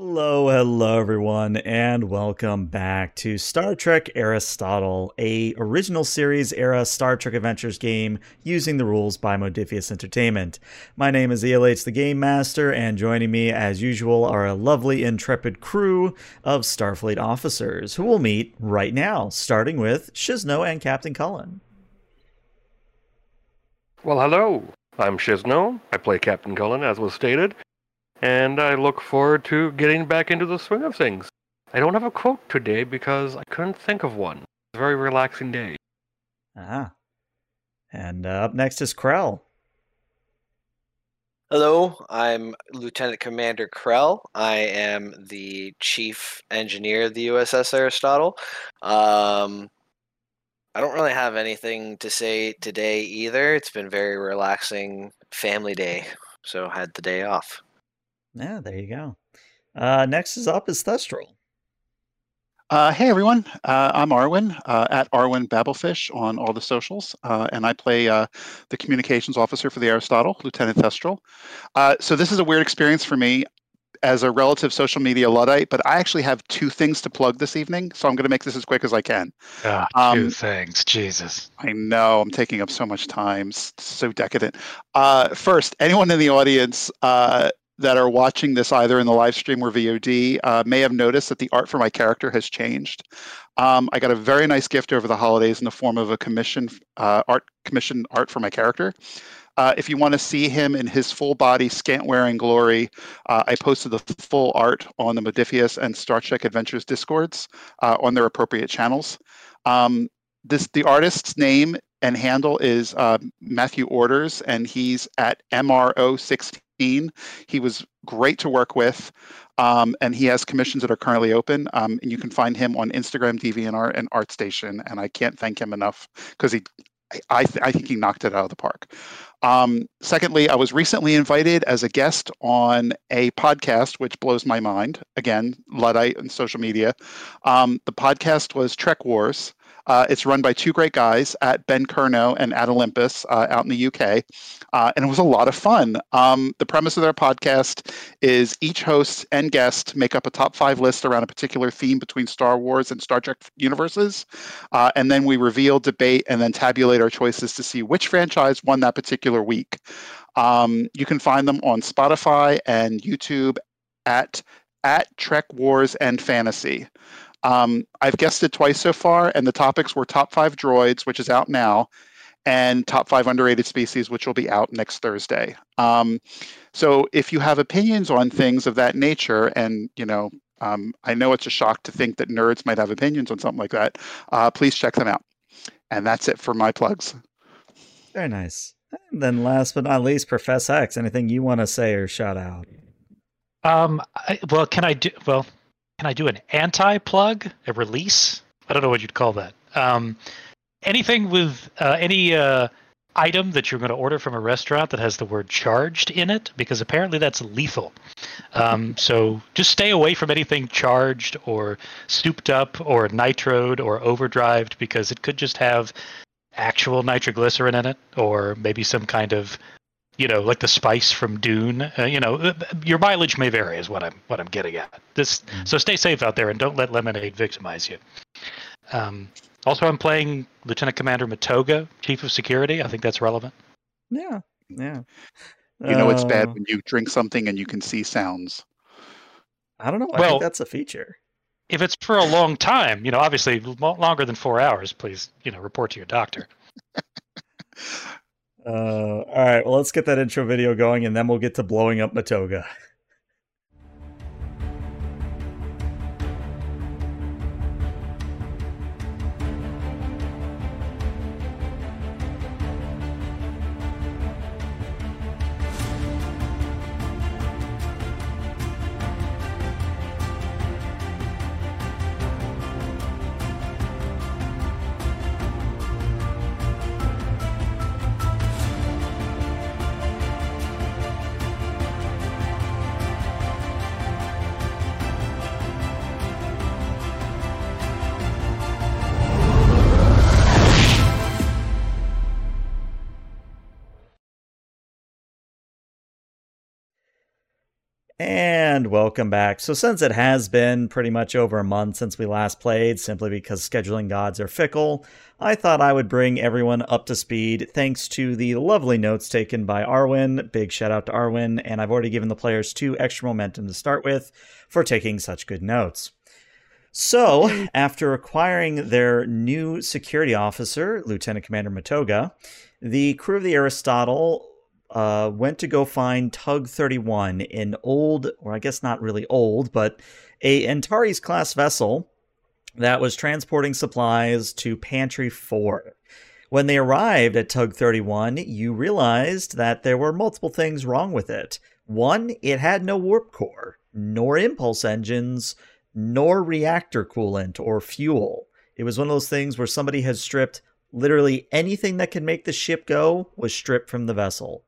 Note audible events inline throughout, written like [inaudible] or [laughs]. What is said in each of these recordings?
Hello, hello everyone, and welcome back to Star Trek Aristotle, a original series era Star Trek Adventures game using the rules by Modiphius Entertainment. My name is ELH the Game Master, and joining me as usual are a lovely intrepid crew of Starfleet officers who we'll meet right now, starting with Shizno and Captain Cullen. Well, hello. I'm Shizno. I play Captain Cullen, as was stated, and I look forward to getting back into the swing of things. I don't have a quote today because I couldn't think of one. It's a very relaxing day. Ah. And uh, up next is Krell. Hello, I'm Lieutenant Commander Krell. I am the chief engineer of the USS Aristotle. Um, I don't really have anything to say today either. It's been very relaxing family day, so had the day off. Yeah, there you go. Uh, next is up is Thestral. Uh, hey everyone, uh, I'm Arwin uh, at Arwin Babelfish on all the socials, uh, and I play uh, the communications officer for the Aristotle, Lieutenant Thestral. Uh, so this is a weird experience for me as a relative social media luddite, but I actually have two things to plug this evening, so I'm going to make this as quick as I can. Ah, two Um, things, Jesus. I know I'm taking up so much time, s- so decadent. Uh, first, anyone in the audience uh, that are watching this either in the live stream or VOD uh, may have noticed that the art for my character has changed. Um, I got a very nice gift over the holidays in the form of a commission uh, art commission art for my character. Uh, if you want to see him in his full body, scant wearing glory, uh, I posted the full art on the Modiphius and Star Trek Adventures discords uh, on their appropriate channels. Um, this the artist's name and handle is uh, Matthew Orders, and he's at MRO16. He was great to work with, um, and he has commissions that are currently open. Um, and you can find him on Instagram, DeviantArt, and ArtStation. And I can't thank him enough because he, I, th- I think he knocked it out of the park. Um, secondly, I was recently invited as a guest on a podcast, which blows my mind. Again, Luddite and social media. Um, the podcast was Trek Wars. Uh, it's run by two great guys at Ben Kerno and at Olympus uh, out in the UK. Uh, and it was a lot of fun. Um, the premise of their podcast is each host and guest make up a top five list around a particular theme between Star Wars and Star Trek universes. Uh, and then we reveal, debate, and then tabulate our choices to see which franchise won that particular week. Um, you can find them on Spotify and YouTube at at Trek Wars and Fantasy. Um, I've guested twice so far, and the topics were top five droids, which is out now, and top five underrated species, which will be out next Thursday. Um, so if you have opinions on things of that nature, and you know, um, I know it's a shock to think that nerds might have opinions on something like that, uh, please check them out. And that's it for my plugs. Very nice. And then last but not least, Professor X. Anything you want to say or shout out? Um, I, well, can I do well? Can I do an anti-plug, a release? I don't know what you'd call that. Um, anything with uh, any uh, item that you're going to order from a restaurant that has the word "charged" in it, because apparently that's lethal. Um, so just stay away from anything charged or souped up or nitroed or overdrived, because it could just have actual nitroglycerin in it, or maybe some kind of you know, like the spice from Dune. Uh, you know, uh, your mileage may vary, is what I'm what I'm getting at. This, so stay safe out there and don't let lemonade victimize you. Um, also, I'm playing Lieutenant Commander Matoga, Chief of Security. I think that's relevant. Yeah, yeah. You know, it's bad Uh, when you drink something and you can see sounds. I don't know. I Well- think that's a feature. If it's for a long time, you know, obviously longer than four hours, please, you know, report to your doctor. [laughs] Uh, all right, well, let's get that intro video going, and then we'll get to blowing up Matoga. [laughs] Welcome back. So, since it has been pretty much over a month since we last played, simply because scheduling gods are fickle, I thought I would bring everyone up to speed thanks to the lovely notes taken by Arwen. Big shout out to Arwen, and I've already given the players two extra momentum to start with for taking such good notes. So, after acquiring their new security officer, Lieutenant Commander Matoga, the crew of the Aristotle uh, went to go find Tug 31, an old, or I guess not really old, but a Antares class vessel that was transporting supplies to Pantry 4. When they arrived at Tug 31, you realized that there were multiple things wrong with it. One, it had no warp core, nor impulse engines, nor reactor coolant or fuel. It was one of those things where somebody had stripped literally anything that could make the ship go was stripped from the vessel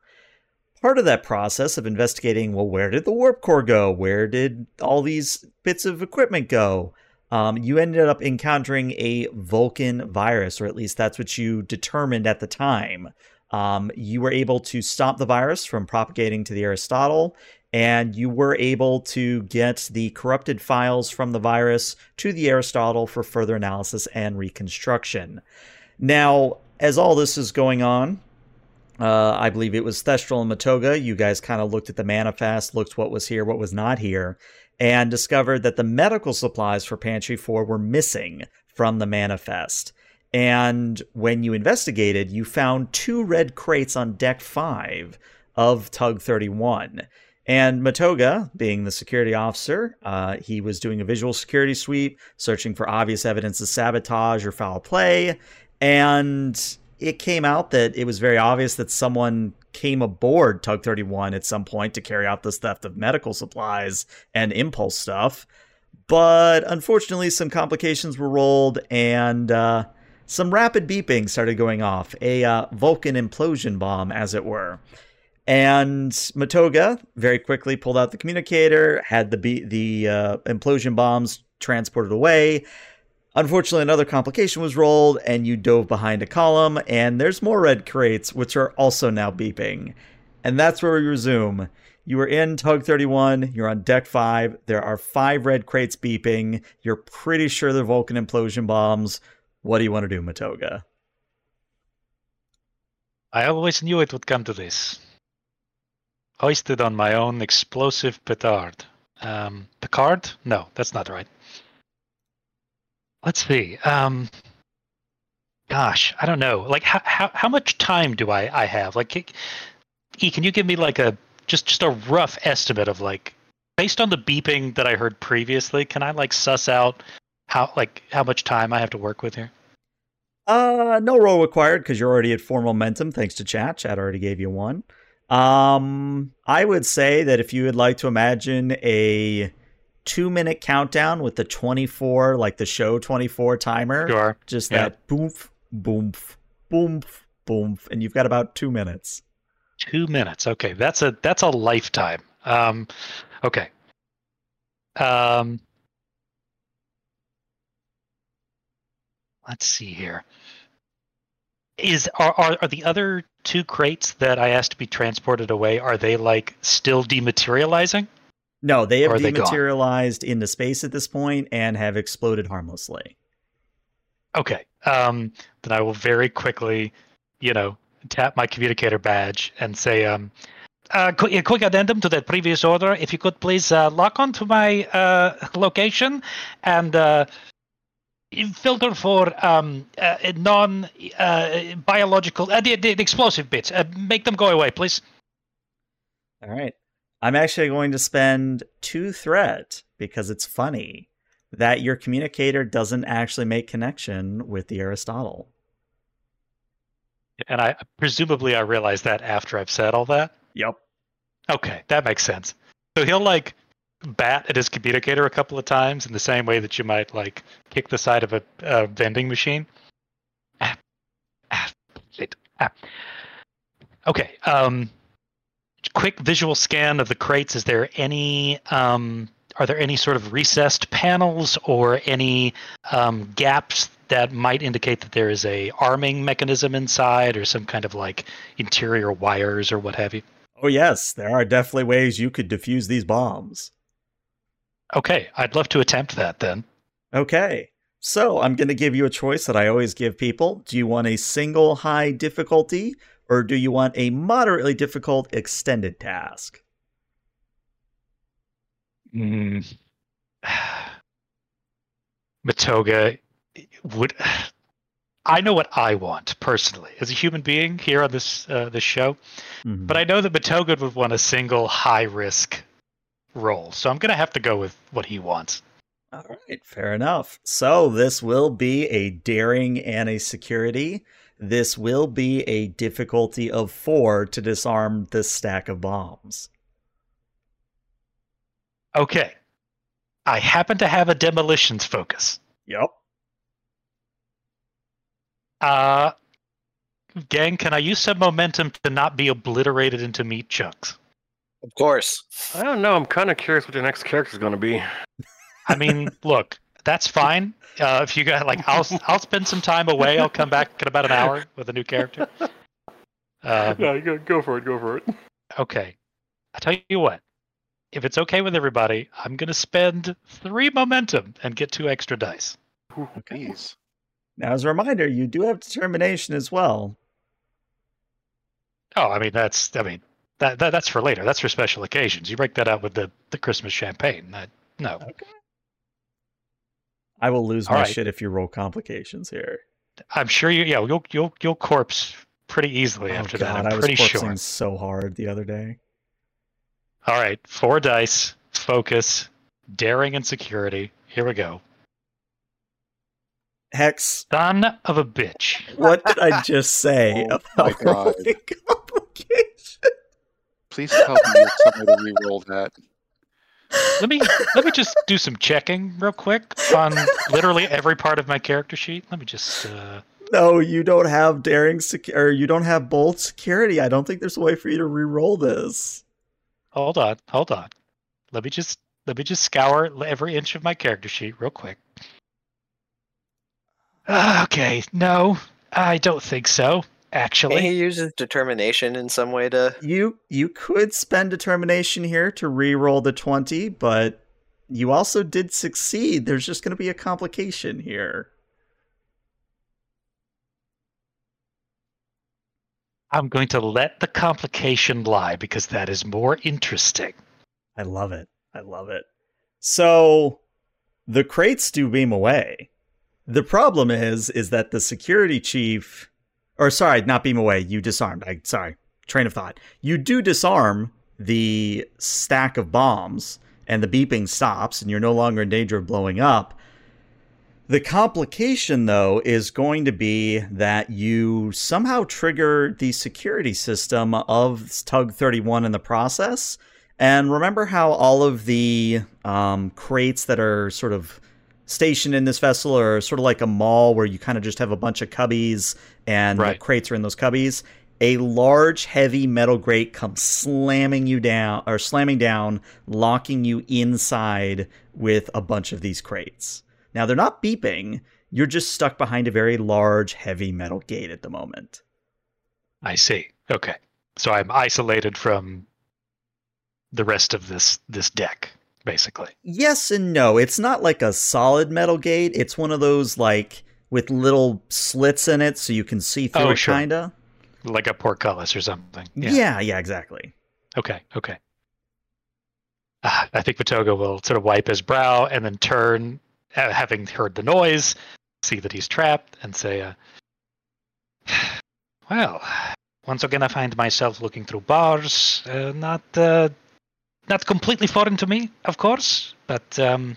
part of that process of investigating well where did the warp core go? Where did all these bits of equipment go? Um, you ended up encountering a vulcan virus or at least that's what you determined at the time. Um, you were able to stop the virus from propagating to the aristotle and you were able to get the corrupted files from the virus to the aristotle for further analysis and reconstruction. Now as all this is going on uh, I believe it was Thestral and Matoga. You guys kind of looked at the manifest, looked what was here, what was not here, and discovered that the medical supplies for Pantry 4 were missing from the manifest. And when you investigated, you found two red crates on deck 5 of Tug 31. And Matoga, being the security officer, uh, he was doing a visual security sweep, searching for obvious evidence of sabotage or foul play. And it came out that it was very obvious that someone came aboard Tug 31 at some point to carry out this theft of medical supplies and impulse stuff. But unfortunately, some complications were rolled and uh, some rapid beeping started going off. A uh, Vulcan implosion bomb, as it were. And Matoga very quickly pulled out the communicator, had the be- the uh, implosion bombs transported away, Unfortunately, another complication was rolled, and you dove behind a column, and there's more red crates, which are also now beeping. And that's where we resume. You are in Tug 31, you're on deck 5, there are five red crates beeping, you're pretty sure they're Vulcan implosion bombs. What do you want to do, Matoga? I always knew it would come to this. Hoisted on my own explosive petard. Um, Picard? No, that's not right. Let's see. Um, gosh, I don't know. Like, how how how much time do I I have? Like, E, can you give me like a just just a rough estimate of like based on the beeping that I heard previously? Can I like suss out how like how much time I have to work with here? Uh, no roll required because you're already at four momentum thanks to chat. Chat already gave you one. Um, I would say that if you would like to imagine a two minute countdown with the 24, like the show 24 timer. Sure. Just Yeah. that boom, boom, boom, boom, and you've got about two minutes. Two minutes. Okay, that's a that's a lifetime. Um, okay. Um, let's see here. Is are, are are the other two crates that I asked to be transported away? Are they like still dematerializing? No, they have are they dematerialized into space at this point and have exploded harmlessly. Okay. Um, then I will very quickly, you know, tap my communicator badge and say, um, uh, qu- a quick addendum to that previous order. If you could please uh, lock onto my uh, location and uh, filter for um, uh, non uh, biological, uh, the, the explosive bits. Uh, make them go away, please. All right. I'm actually going to spend two threat because it's funny that your communicator doesn't actually make connection with the Aristotle. And I presumably I realize that after I've said all that. Yep. Okay, that makes sense. So he'll like bat at his communicator a couple of times in the same way that you might like kick the side of a, a vending machine. Ah, ah, shit, ah. Okay. Um, quick visual scan of the crates. Is there any? Um, are there any sort of recessed panels or any um, gaps that might indicate that there is a arming mechanism inside or some kind of like interior wires or what have you? Oh, yes, there are definitely ways you could defuse these bombs. Okay, I'd love to attempt that then. Okay, so I'm going to give you a choice that I always give people. Do you want a single high difficulty, or do you want a moderately difficult extended task? Mm. [sighs] Matoga would. I know what I want personally as a human being here on this uh, this show, Mhm. but I know that Matoga would want a single high risk role, so I'm gonna have to go with what he wants. All right, fair enough. So this will be a daring and a security. This will be a difficulty of four to disarm this stack of bombs. Okay, I happen to have a demolitions focus. Yep. Uh, gang, can I use some momentum to not be obliterated into meat chunks? Of course. I don't know. I'm kind of curious what your next character is going to be. I mean, [laughs] look, that's fine. Uh, if you got like, I'll [laughs] I'll spend some time away. I'll come back in about an hour with a new character. Um, yeah, go, go for it. Go for it. okay, I tell you what. If it's okay with everybody, I'm gonna spend three momentum and get two extra dice. Jeez. Now, as a reminder, you do have determination as well. Oh, I mean that's I mean that, that that's for later. That's for special occasions. You break that out with the the Christmas champagne. That, no, I will lose All my right. shit if you roll complications here. I'm sure you. Yeah, you'll you'll you'll corpse pretty easily oh, after oh, God, that. I I'm was pretty corpsing sure. so hard the other day. All right, four dice, focus, daring, and security. Here we go. Hex, Son of a bitch. what did I [laughs] just say Oh about my God. rolling complications? Please tell me you have some to re-roll that. Let me let me just do some checking real quick on literally every part of my character sheet. Let me just. Uh, No, you don't have daring sec- or you don't have bold security. I don't think there's a way for you to re-roll this. hold on, hold on. Let me just let me just scour every inch of my character sheet real quick. Ah, [sighs] Okay, no, I don't think so. Can Actually, he uses determination in some way to? You you could spend determination here to re-roll the 20, but you also did succeed. There's just going to be a complication here. I'm going to let the complication lie because that is more interesting. I love it. I love it. So the crates do beam away. The problem is is that the security chief or sorry, not beam away, you disarmed. I sorry. Train of thought. You do disarm the stack of bombs and the beeping stops and you're no longer in danger of blowing up. The complication, though, is going to be that you somehow trigger the security system of Tug 31 in the process. And remember how all of the um, crates that are sort of stationed in this vessel are sort of like a mall where you kind of just have a bunch of cubbies and Right. the crates are in those cubbies? A large, heavy metal grate comes slamming you down, or slamming down, locking you inside with a bunch of these crates. Now, they're not beeping, you're just stuck behind a very large, heavy metal gate at the moment. I see. Okay. So I'm isolated from the rest of this this deck, basically. Yes and no. It's not like a solid metal gate. It's one of those like with little slits in it so you can see through Oh, it sure. kinda. Like a portcullis or something. Yeah. yeah, exactly. Okay, okay. Ah, I think Matoga will sort of wipe his brow and then turn, uh, having heard the noise, see that he's trapped, and say, uh, [sighs] "Well, once again, I find myself looking through bars. Uh, not, uh, not completely foreign to me, of course, but um,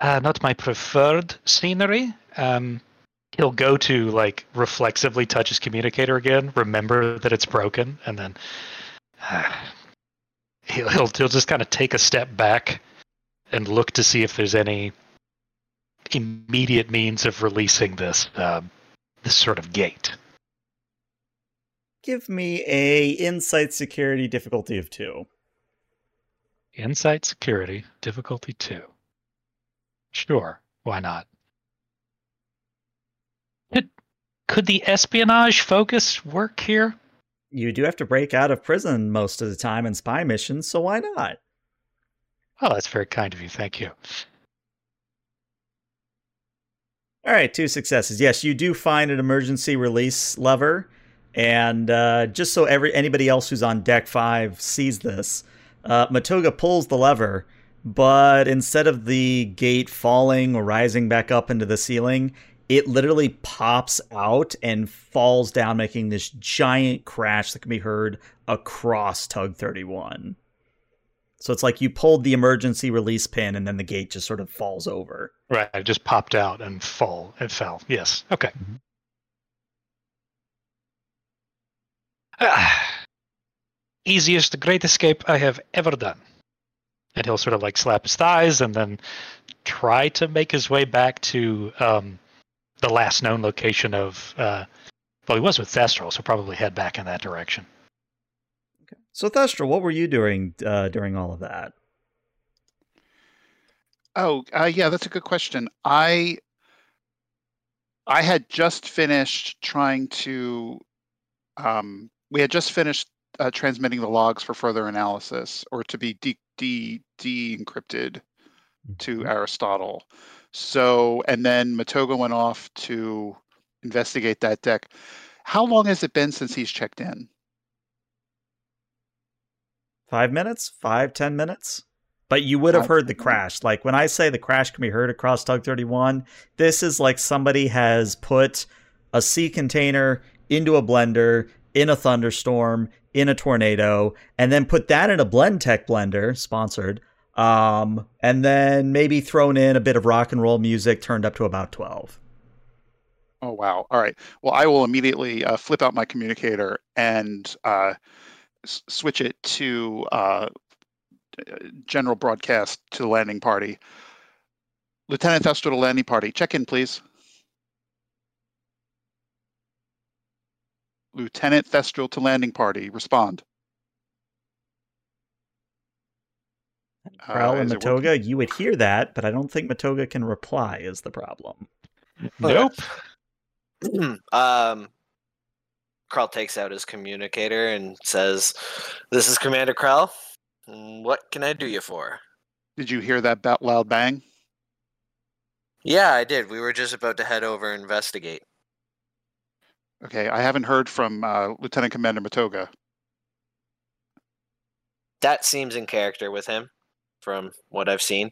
uh, not my preferred scenery. Um, he'll go to like reflexively touch his communicator again, remember that it's broken, and then [sighs] he'll he'll, he'll just kind of take a step back and look to see if there's any immediate means of releasing this um, this sort of gate. Give me a insight security difficulty of two. Insight security difficulty two. Sure, why not? Could could the espionage focus work here? You do have to break out of prison most of the time in spy missions, so why not? Oh, that's very kind of you. Thank you. All right, two successes. Yes, you do find an emergency release lever, and uh, just so every anybody else who's on deck five sees this, uh, Matoga pulls the lever, but instead of the gate falling or rising back up into the ceiling, it literally pops out and falls down, making this giant crash that can be heard across Tug 31. So it's like you pulled the emergency release pin and then the gate just sort of falls over. Right, it just popped out and fall. It fell. Yes. Okay. Ah. Easiest great escape I have ever done. And he'll sort of like slap his thighs and then try to make his way back to um, the last known location of. Uh, well, he was with Thestral, so probably head back in that direction. Okay. So Thestral, what were you doing uh, during all of that? Oh, uh, yeah, that's a good question. I I had just finished trying to. Um, we had just finished uh, transmitting the logs for further analysis, or to be de de de encrypted to Mhm. Aristotle. So, and then Matoga went off to investigate that deck. How long has it been since he's checked in? Five minutes? Five, ten minutes? But you would have heard the crash. Like when I say the crash can be heard across Tug 31, this is like somebody has put a sea container into a blender in a thunderstorm, in a tornado, and then put that in a Blendtec blender, sponsored, um, and then maybe thrown in a bit of rock and roll music turned up to about 12. Oh wow! All right. Well, I will immediately uh, flip out my communicator and uh, s- switch it to uh, general broadcast to the landing party. Lieutenant Thester to landing party. Check in, please. Lieutenant Thestral to landing party. Respond. Uh, Krell and is it working? Matoga, you would hear that, but I don't think Matoga can reply, is the problem. Nope. [clears throat] um, Krell takes out his communicator and says, "This is Commander Krell. What can I do you for?" Did you hear that loud bang? Yeah, I did. We were just about to head over and investigate. Okay, I haven't heard from uh, Lieutenant Commander Matoga. That seems in character with him, from what I've seen.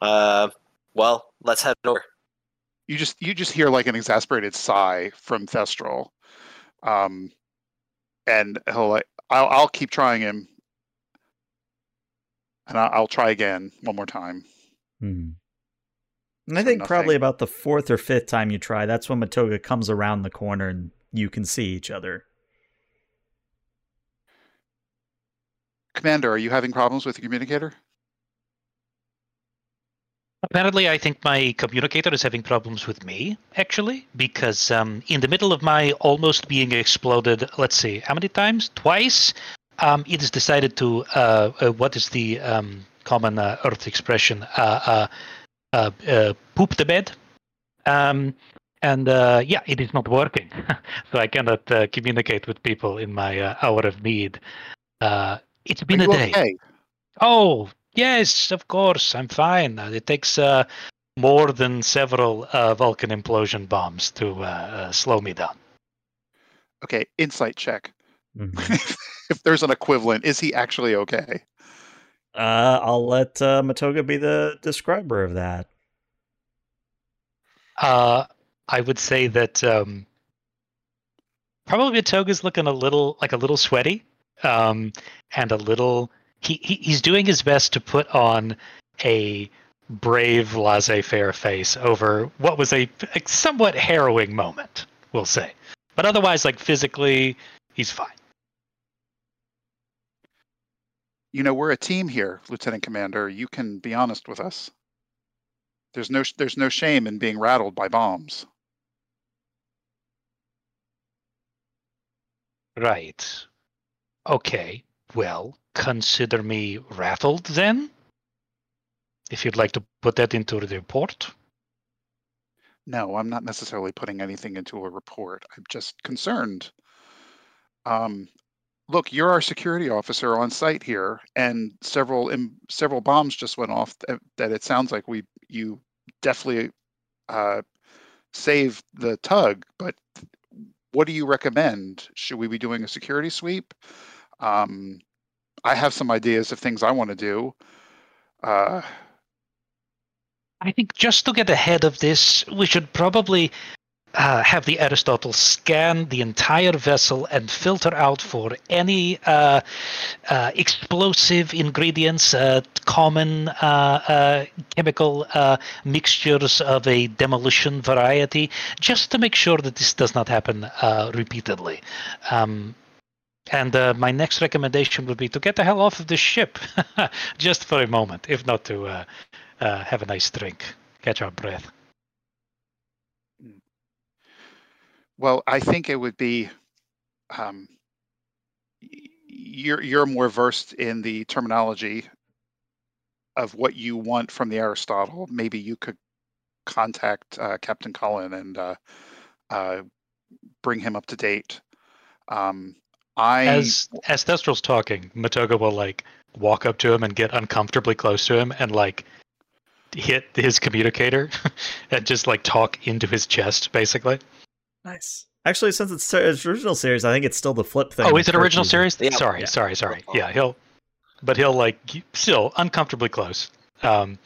Uh, well, let's head over. you just you just hear like an exasperated sigh from Thestral, um, and he'll like I'll I'll keep trying him, and I'll, I'll try again one more time. Hmm. And I So think probably about the fourth or fifth time you try, that's when Matoga comes around the corner and you can see each other. Commander, are you having problems with the communicator? Apparently, I think my communicator is having problems with me, actually, because um, in the middle of my almost being exploded, let's see, how many times? Twice, um, it has decided to, uh, uh, what is the um, common uh, Earth expression? Uh, uh, uh, uh, poop the bed. And uh, yeah, it is not working. [laughs] so I cannot uh, communicate with people in my uh, hour of need. Uh, it's been are a you day. okay? Oh, yes, of course. I'm fine. Uh, It takes uh, more than several uh, Vulcan implosion bombs to uh, uh, slow me down. Okay, insight check. Mhm. [laughs] if there's an equivalent, is he actually okay? uh, I'll let uh, Matoga be the describer of that. Uh, I would say that um, probably Toga's looking a little like a little sweaty, um, and a little. He, he he's doing his best to put on a brave, laissez-faire face over what was a, a somewhat harrowing moment. We'll say, but otherwise, like physically, he's fine. You know, we're a team here, Lieutenant Commander. You can be honest with us. There's no there's no shame in being rattled by bombs. Right. Okay. Well, consider me rattled then. If you'd like to put that into the report. No, I'm not necessarily putting anything into a report. I'm just concerned. Um, look, you're our security officer on site here, and several several bombs just went off. That, that it sounds like we you definitely uh, saved the tug. But what do you recommend? Should we be doing a security sweep? Um, I have some ideas of things I want to do. Uh, I think just to get ahead of this, we should probably uh, have the Aristotle scan the entire vessel and filter out for any uh, uh, explosive ingredients, uh, common uh, uh, chemical mixtures of a demolition variety, just to make sure that this does not happen repeatedly. Um, and my next recommendation would be to get the hell off of the ship, [laughs] just for a moment, if not to have a nice drink, catch our breath. Well, I think it would be. Um, you're you're more versed in the terminology of what you want from the Aristotle. Maybe you could contact uh, Captain Cullen and uh, uh, bring him up to date. Um, I as as Thestral's talking, Matoga will like walk up to him and get uncomfortably close to him and like hit his communicator [laughs] and just like talk into his chest, basically. Nice. Actually, since it's, it's original series, I think it's still the flip thing. Oh, is it original series? Yeah. Sorry, Yeah. sorry, sorry. Yeah, he'll, but he'll like still uncomfortably close. Um,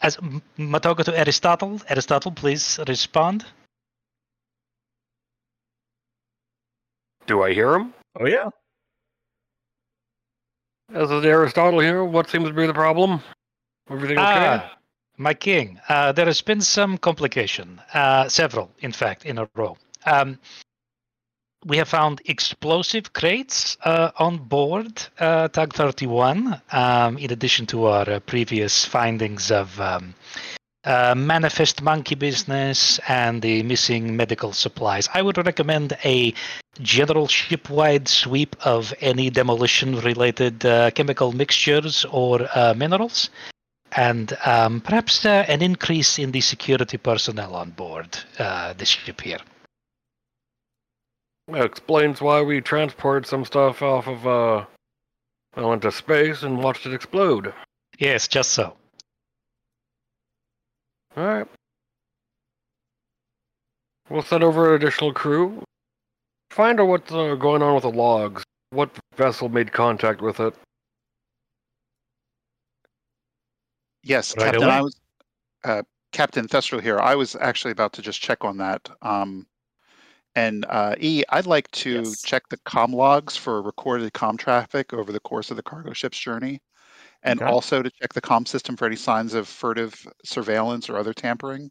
as M- Matoga to Aristotle, Aristotle, please respond. Do I hear him? Oh yeah. As is Aristotle here. What seems to be the problem? Everything okay? Ah, my king, uh, there has been some complication, uh, several, in fact, in a row. Um, we have found explosive crates uh, on board uh, Tug 31, um, in addition to our uh, previous findings of um, uh, manifest monkey business and the missing medical supplies. I would recommend a general ship-wide sweep of any demolition-related uh, chemical mixtures or uh, minerals and um, perhaps uh, an increase in the security personnel on board uh, this ship here. That explains why we transported some stuff off of, uh, well, into space and watched it explode. Yes, just so. Alright. We'll send over an additional crew. Find out what's uh, going on with the logs. What vessel made contact with it? Yes, Right Captain. away. I was uh, Captain Thestral here. I was actually about to just check on that. Um, and uh, E, I'd like to Yes. check the com logs for recorded com traffic over the course of the cargo ship's journey, and Okay. also to check the com system for any signs of furtive surveillance or other tampering.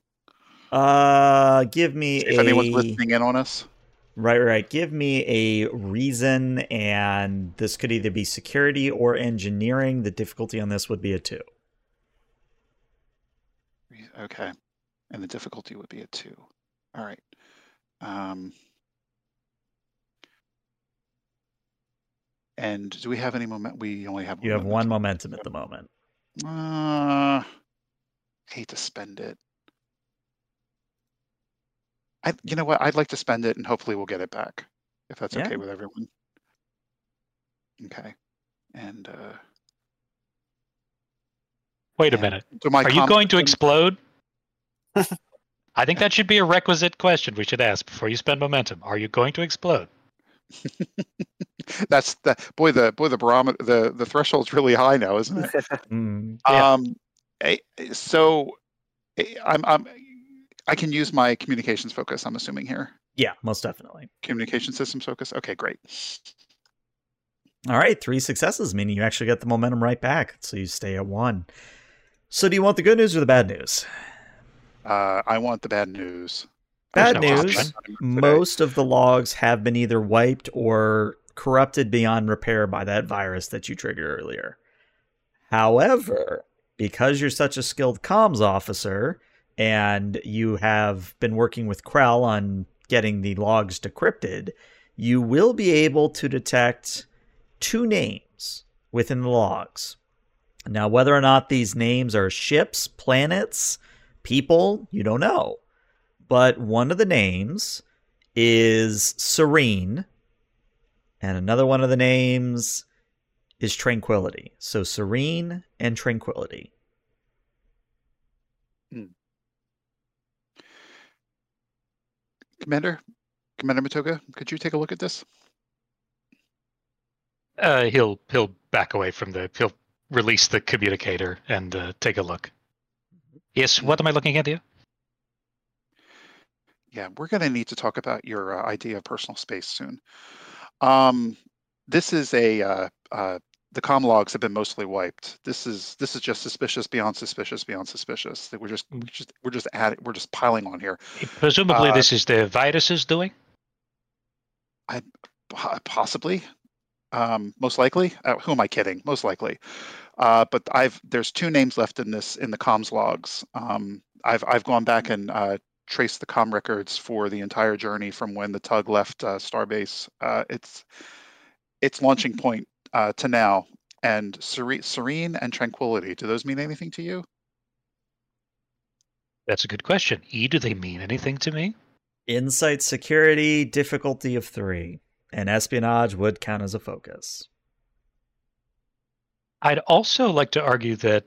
Uh, give me if a anyone's listening in on us. right, right. Give me a reason, and this could either be security or engineering. The difficulty on this would be a two. Okay, and the difficulty would be a two. All right. Um, and do we have any moment? We only have. You have one momentum. at the moment. Uh, hate to spend it. I, you know what? I'd like to spend it, and hopefully we'll get it back, if that's Yeah. okay with everyone. Okay, and uh, Wait a minute. so my Are you going to explode? [laughs] I think that should be a requisite question we should ask before you spend momentum. Are you going to explode? [laughs] That's the boy. The boy. The barometer. The the threshold's really high now, isn't it? [laughs] Mm, Yeah. Um, so I'm, I'm, I can use my communications focus. I'm assuming here, yeah, most definitely. communication systems focus. Okay, great. All right, three successes, meaning you actually get the momentum right back. So you stay at one. So do you want the good news or the bad news? Uh, I want the bad news. Bad no news. Most of the logs have been either wiped or corrupted beyond repair by that virus that you triggered earlier. However, because you're such a skilled comms officer and you have been working with Krell on getting the logs decrypted, you will be able to detect two names within the logs. Now, whether or not these names are ships, planets, people, you don't know. But one of the names is Serene, And another one of the names is Tranquility. So Serene and Tranquility. Commander, Commander Matoga, could you take a look at this? Uh, he'll he'll back away from the. He'll release the communicator and uh, take a look. Yes. What am I looking at here? Yeah, we're going to need to talk about your uh, idea of personal space soon. Um, this is a uh, uh, the com logs have been mostly wiped. This is this is just suspicious beyond suspicious beyond suspicious. That we're just we're just we're just adding we're just piling on here. Presumably, Uh, this is the viruses doing. I Possibly, um, most likely. Uh, who am I kidding? Most likely. Uh, but I've there's two names left in this in the comms logs. Um, I've I've gone back and uh, traced the com records for the entire journey from when the tug left uh, Starbase. Uh, it's its launching point uh, to now. And serene, serene and tranquility. Do those mean anything to you? That's a good question. E, do they mean anything to me? Insight security, difficulty of three. And espionage would count as a focus. I'd also like to argue that,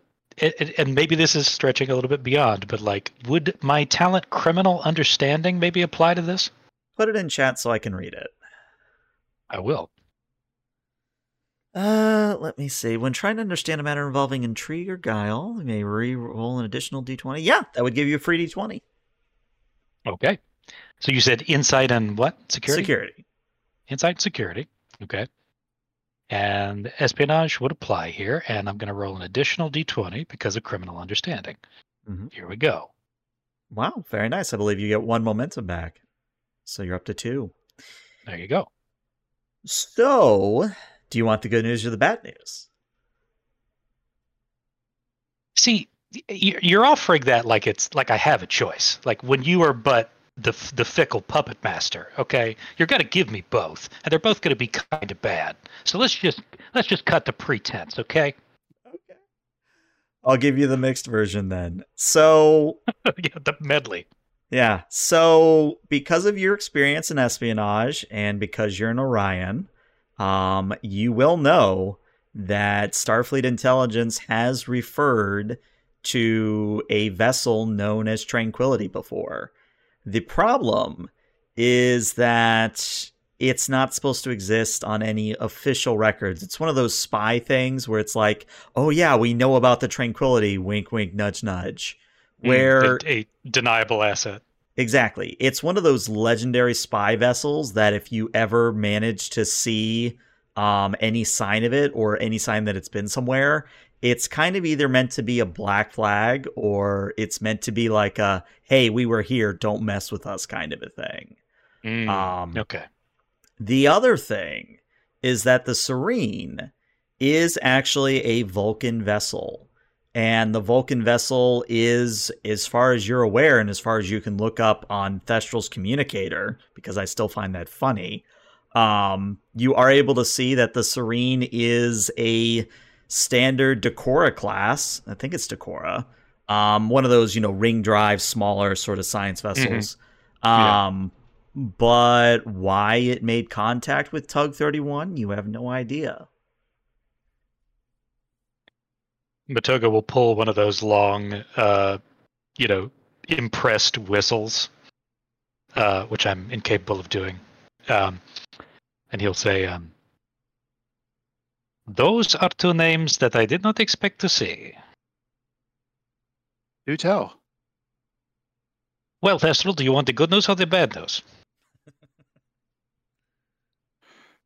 and maybe this is stretching a little bit beyond, but like, would my talent criminal understanding maybe apply to this? Put it in chat so I can read it. I will. Uh, let me see. When trying to understand a matter involving intrigue or guile, you may re-roll an additional d20. Yeah, that would give you a free d20. Okay. So you said insight and what? Security? Security. Insight and security. Okay. And espionage would apply here, and I'm going to roll an additional d20 because of criminal understanding. Mhm. Here we go. Wow, very nice. I believe you get one momentum back. So you're up to two. There you go. So, do you want the good news or the bad news? See, you're offering that like it's like I have a choice. Like when you are but the the fickle puppet master. Okay, you're gonna give me both, and they're both gonna be kind of bad. So let's just let's just cut the pretense. Okay. Okay. I'll give you the mixed version then. So, [laughs] yeah, the medley. yeah. So, because of your experience in espionage and because you're an Orion, um, you will know that Starfleet intelligence has referred to a vessel known as Tranquility before. The problem is that it's not supposed to exist on any official records. It's one of those spy things where it's like, oh yeah, we know about the Tranquility, wink, wink, nudge, nudge. Mm, Where a, a deniable asset. Exactly. It's one of those legendary spy vessels that if you ever manage to see um, any sign of it or any sign that it's been somewhere, it's kind of either meant to be a black flag or it's meant to be like a, hey, we were here, don't mess with us kind of a thing. Mm, Um, okay. the other thing is that the Serene is actually a Vulcan vessel. And the Vulcan vessel is, as far as you're aware, and as far as you can look up on Thestral's communicator, because I still find that funny, um, you are able to see that the Serene is a standard Decora class. I think it's Decora. Um, one of those, you know, ring drive, smaller sort of science vessels. Yeah. Um, but why it made contact with Tug 31, you have no idea. Matoga will pull one of those long, uh, you know, impressed whistles, uh, which I'm incapable of doing. Um, and he'll say, um, Those are two names that I did not expect to see. Do tell. Well, Thestral, do you want the good news or the bad news? [laughs]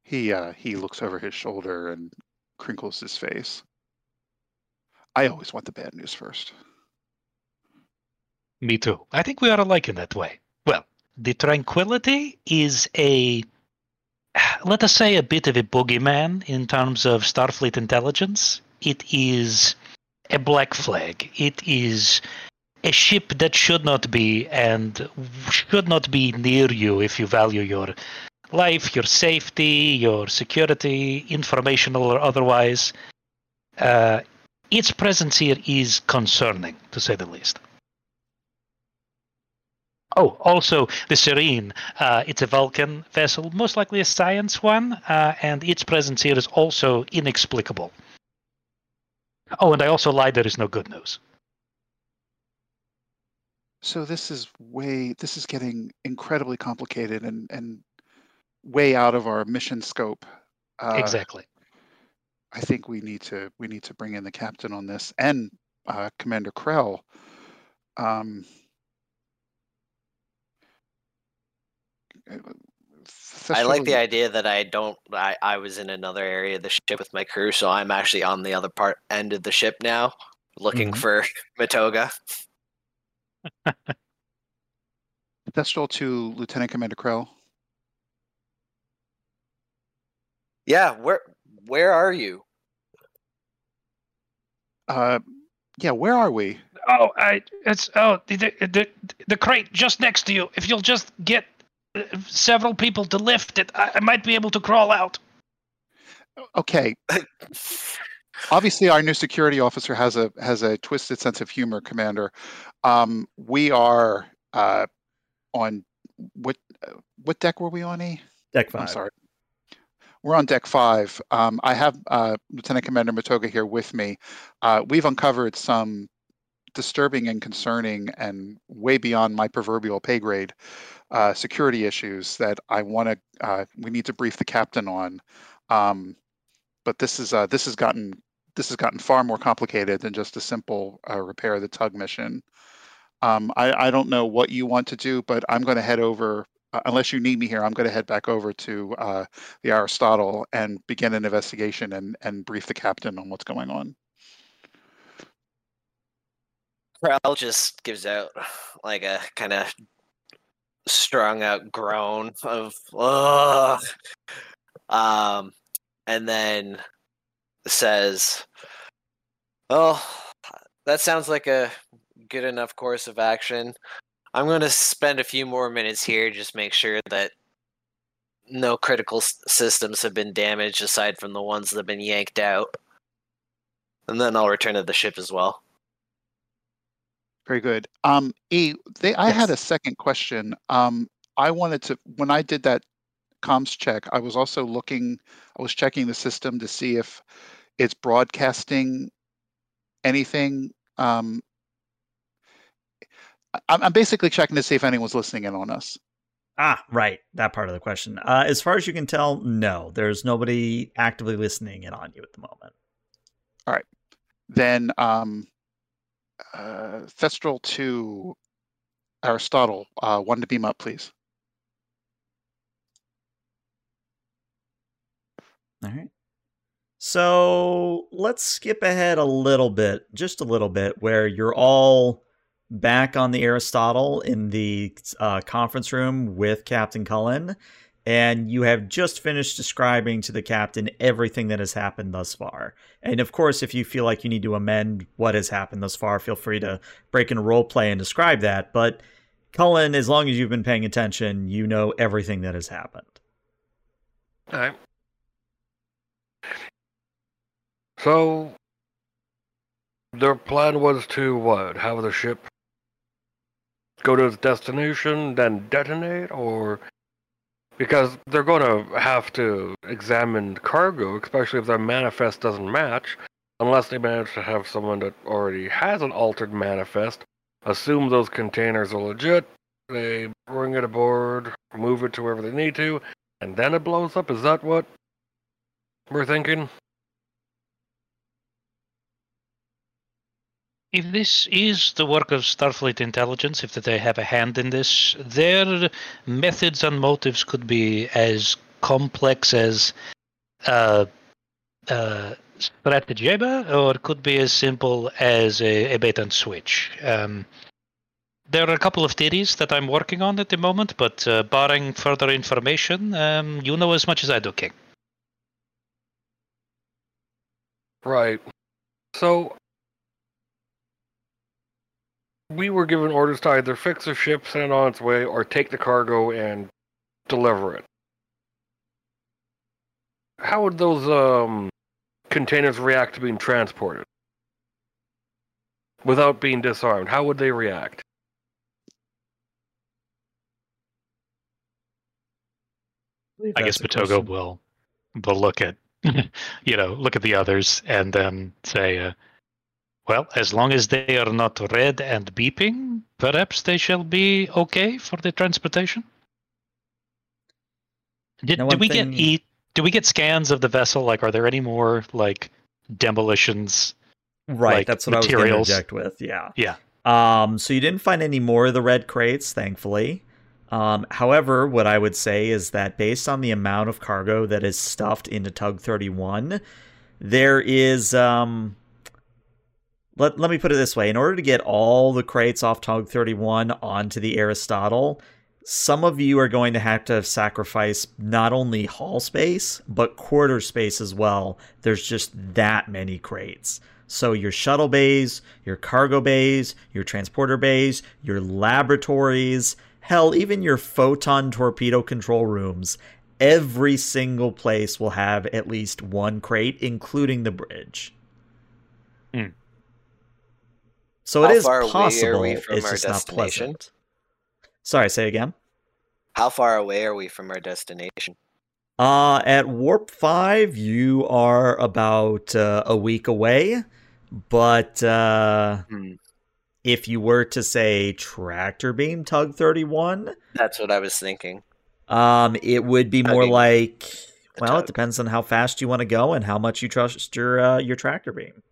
He uh, he looks over his shoulder and crinkles his face. I always want the bad news first. Me too. I think we are alike in that way. Well, the Tranquility is a, [sighs] let us say, a bit of a boogeyman in terms of Starfleet intelligence. It is a black flag. It is a ship that should not be and should not be near you if you value your life, your safety, your security, informational or otherwise. Uh, its presence here is concerning, to say the least. Oh, also the Serene. Uh, it's a Vulcan vessel, most likely a science one, uh, and its presence here is also inexplicable. Oh, and I also lied. There is no good news. So this is way. This is getting incredibly complicated and and way out of our mission scope. Uh, exactly. I think we need to we need to bring in the captain on this and uh, Commander Krell. Um, I like the idea that I don't. I, I was in another area of the ship with my crew, so I'm actually on the other part end of the ship now, looking Mhm. for [laughs] Matoga. [laughs] Thestral to Lieutenant Commander Krell. Yeah, where where are you? Uh, yeah, where are we? Oh, I it's oh the the, the the crate just next to you. If you'll just get several people to lift it, I, I might be able to crawl out. Okay, [laughs] obviously our new security officer has a has a twisted sense of humor, Commander. Um, we are uh, on what uh, what deck were we on? E? Deck five. I'm sorry. We're on deck five. Um, I have uh, Lieutenant Commander Matoga here with me. Uh, we've uncovered some disturbing and concerning and way beyond my proverbial pay grade uh, security issues that I want to. Uh, we need to brief the captain on. Um, but this is uh, this has gotten this has gotten far more complicated than just a simple uh, repair of the tug mission. Um, I, I don't know what you want to do, but I'm going to head over uh, unless you need me here, I'm going to head back over to uh, the Aristotle and begin an investigation and, and brief the captain on what's going on. Krell just gives out like a kind of strung out groan of ugh. Um, and then says, "Oh, that sounds like a good enough course of action. I'm going to spend a few more minutes here, just make sure that no critical systems have been damaged aside from the ones that have been yanked out, and then I'll return to the ship as well." Very good. Um, e, they, I had a second question. Um, I wanted to when I did that comms check, I was also looking. I was checking the system to see if it's broadcasting anything. Um, I'm basically checking to see if anyone's listening in on us. Ah, right. That part of the question. Uh, as far as you can tell, no. There's nobody actively listening in on you at the moment. All right. Then um, uh, Thestral to Aristotle, uh, one to beam up, please. All right. So let's skip ahead a little bit, just a little bit, where you're all back on the Aristotle in the uh, conference room with Captain Cullen, and you have just finished describing to the captain everything that has happened thus far. And of course, if you feel like you need to amend what has happened thus far, feel free to break in a role play and describe that. But Cullen, as long as you've been paying attention, you know everything that has happened. All right. So, their plan was to what? Have the ship go to its destination, then detonate, or because they're going to have to examine cargo, especially if their manifest doesn't match, unless they manage to have someone that already has an altered manifest. Assume those containers are legit. They bring it aboard, move it to wherever they need to, and then it blows up. Is that what we're thinking? If this is the work of Starfleet intelligence, if they have a hand in this, their methods and motives could be as complex as uh, uh, stratagema, or could be as simple as a, a bait and switch. Um, there are a couple of theories that I'm working on at the moment, but uh, barring further information, um, you know as much as I do, King. Right. So we were given orders to either fix the ship, send it on its way, or take the cargo and deliver it. How would those um, containers react to being transported without being disarmed? How would they react? I guess Matoga will will look at [laughs] you know look at the others and then say, uh, "Well, as long as they are not red and beeping, perhaps they shall be okay for the transportation." Did, Now, did we thing- get e- Did we get scans of the vessel? Like, are there any more like demolitions? Right, like, that's what I was materials. interject with. Yeah. Yeah. Um, so you didn't find any more of the red crates, thankfully. Um, however, what I would say is that based on the amount of cargo that is stuffed into Tug 31, there is um let, let me put it this way. In order to get all the crates off Tug 31 onto the Aristotle, some of you are going to have to sacrifice not only hall space, but quarter space as well. There's just that many crates. So your shuttle bays, your cargo bays, your transporter bays, your laboratories, hell, even your photon torpedo control rooms, every single place will have at least one crate, including the bridge. Hmm. So it How is far away are possible. it's just not pleasant. Sorry, say again. How far away are we from our destination? Uh, at Warp 5, you are about uh, a week away. But uh, Hmm. if you were to say tractor beam tug 31, That's what I was thinking. um, it would be more Tugging like, the well, it depends on how fast you want to go and how much you trust your uh, your tractor beam.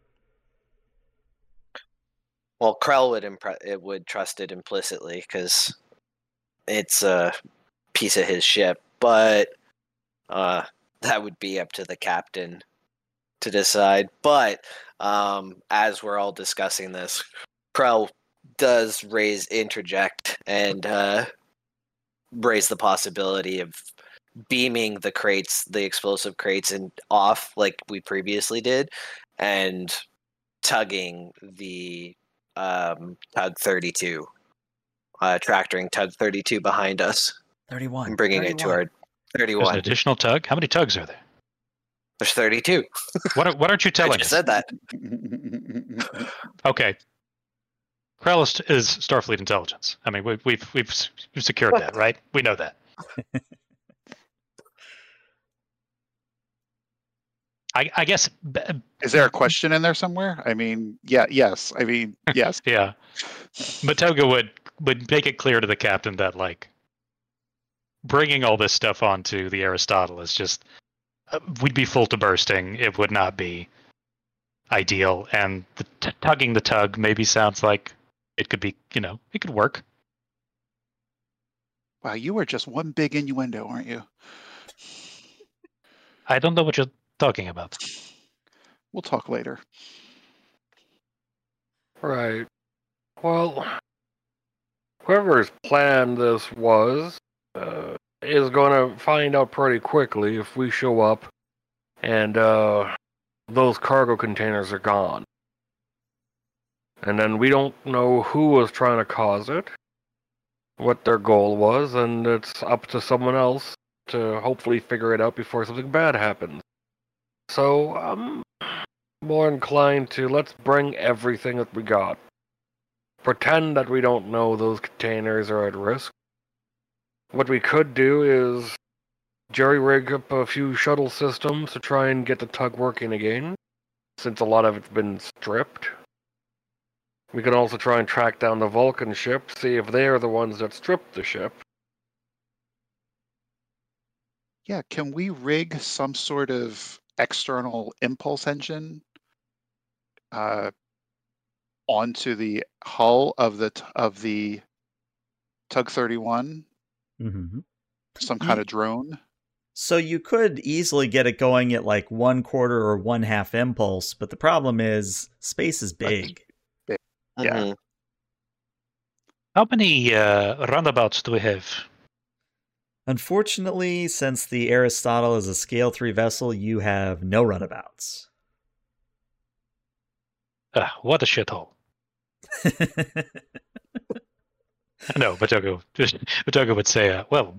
Well, Krell would impre- it would trust it implicitly because it's a piece of his ship, but uh, that would be up to the captain to decide. But um, as we're all discussing this, Krell does raise interject and uh, raise the possibility of beaming the crates, the explosive crates, and off like we previously did, and tugging the um, tug 32, uh, tractoring tug 32 behind us 31. and bringing it to 31. our There's an 31. additional tug. How many tugs are there? There's 32. What are, what aren't you [laughs] telling I telling just us? said that. [laughs] Okay. Krell is, is Starfleet intelligence. I mean, we've we've we've, we've secured that, [laughs] right? We know that. I, I guess, b- Is there a question in there somewhere? I mean, yeah, yes. I mean, [laughs] yes. yeah. Matoga would would make it clear to the captain that like bringing all this stuff onto the Aristotle is just uh, we'd be full to bursting. It would not be ideal, and the t- tugging the tug maybe sounds like it could be, you know, it could work. Wow, you were just one big innuendo, aren't you? I don't know what you're talking about. We'll talk later. Right. Well, whoever's plan this was uh, is going to find out pretty quickly if we show up and uh, those cargo containers are gone. And then we don't know who was trying to cause it, what their goal was, and it's up to someone else to hopefully figure it out before something bad happens. So I'm more inclined to let's bring everything that we got. Pretend that we don't know those containers are at risk. What we could do is jerry rig up a few shuttle systems to try and get the tug working again, since a lot of it's been stripped. We can also try and track down the Vulcan ship, see if they are the ones that stripped the ship. Yeah, can we rig some sort of external impulse engine uh, onto the hull of the of the Tug 31? Mm-hmm. Some Ye- kind of drone? So you could easily get it going at like one quarter or one half impulse, but the problem is space is big. Yeah. Mhm. How many uh, runabouts do we have? Unfortunately, since the Aristotle is a scale 3 vessel, you have no runabouts. Ah, what a shithole. [laughs] No, Matoga, Matoga would say, uh, well,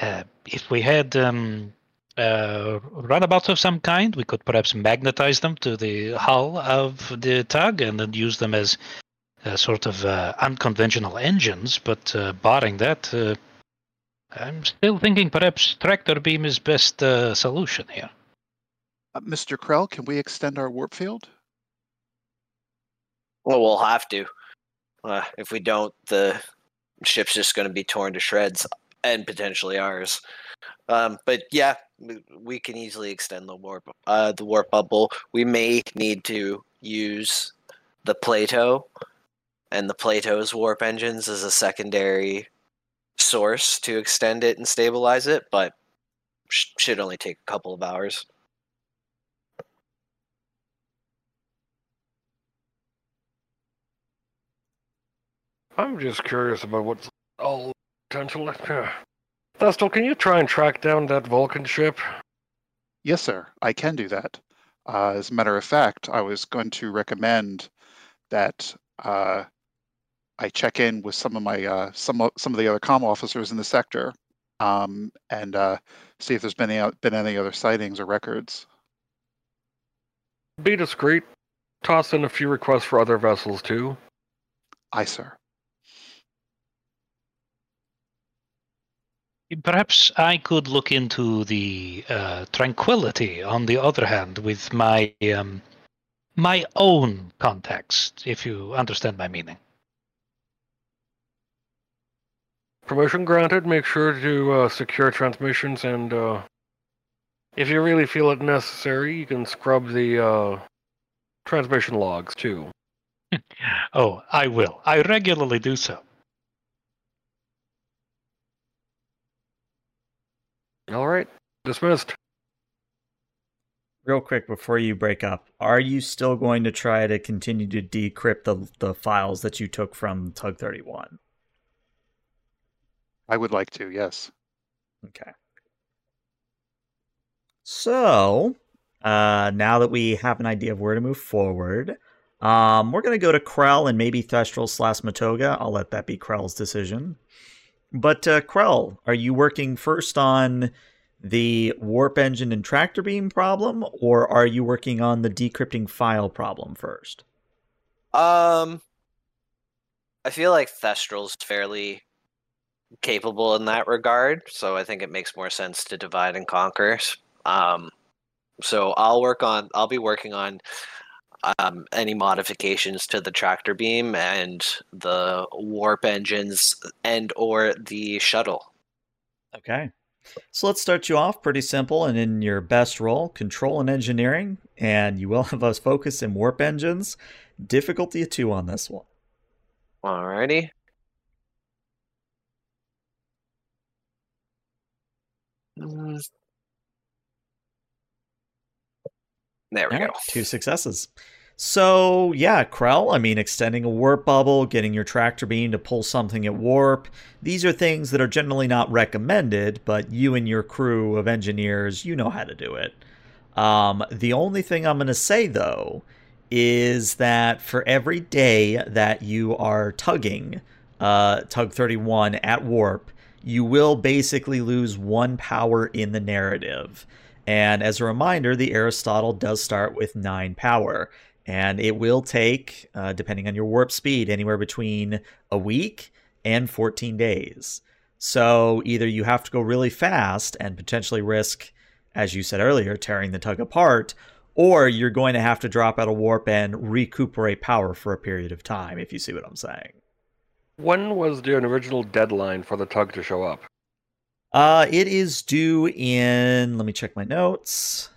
uh, if we had um, uh, runabouts of some kind, we could perhaps magnetize them to the hull of the tug and then use them as uh, sort of uh, unconventional engines. But uh, barring that, uh, I'm still thinking perhaps tractor beam is best uh, solution here. Uh, Mr. Krell, can we extend our warp field? Well, we'll have to. Uh, if we don't, the ship's just going to be torn to shreds, and potentially ours. Um, but yeah, we- we can easily extend the warp, uh, the warp bubble. We may need to use the Plato and the Plato's warp engines as a secondary source to extend it and stabilize it, but sh- should only take a couple of hours. I'm just curious about what's all potential. Thestral, can you try and track down that Vulcan ship? Yes, sir. I can do that. Uh, as a matter of fact, I was going to recommend that uh, I check in with some of my uh, some some of the other comm officers in the sector um, and uh, see if there's been any, been any other sightings or records. Be discreet. Toss in a few requests for other vessels too. Aye, sir. Perhaps I could look into the uh, tranquility. On the other hand, with my um, my own context, if you understand my meaning. Permission granted. Make sure to uh, secure transmissions, and uh, if you really feel it necessary, you can scrub the uh, transmission logs too. [laughs] Oh, I will. I regularly do so. All right, dismissed. Real quick before you break up, are you still going to try to continue to decrypt the the files that you took from Tug 31? I would like to, yes. Okay. So, uh, now that we have an idea of where to move forward, um, we're going to go to Krell and maybe Thestral slash Matoga. I'll let that be Krell's decision. But, uh, Krell, are you working first on the warp engine and tractor beam problem, or are you working on the decrypting file problem first? Um, I feel like Thestral's fairly capable in that regard, so I think it makes more sense to divide and conquer. Um, so I'll work on. I'll be working on um, any modifications to the tractor beam and the warp engines and or the shuttle. Okay. So let's start you off pretty simple and in your best role, control and engineering, and you will [laughs] have us focus in warp engines. Difficulty of two on this one. Alrighty. There we All go. right, two successes. So yeah, Krell, I mean, extending a warp bubble, getting your tractor beam to pull something at warp. These are things that are generally not recommended, but you and your crew of engineers, you know how to do it. Um, the only thing I'm going to say though is that for every day that you are tugging uh, Tug 31 at warp, you will basically lose one power in the narrative. And as a reminder, the Aristotle does start with nine power. And it will take, uh, depending on your warp speed, anywhere between a week and 14 days. So either you have to go really fast and potentially risk, as you said earlier, tearing the tug apart, or you're going to have to drop out of warp and recuperate power for a period of time, if you see what I'm saying. When was the original deadline for the tug to show up? Uh, it is due in, let me check my notes.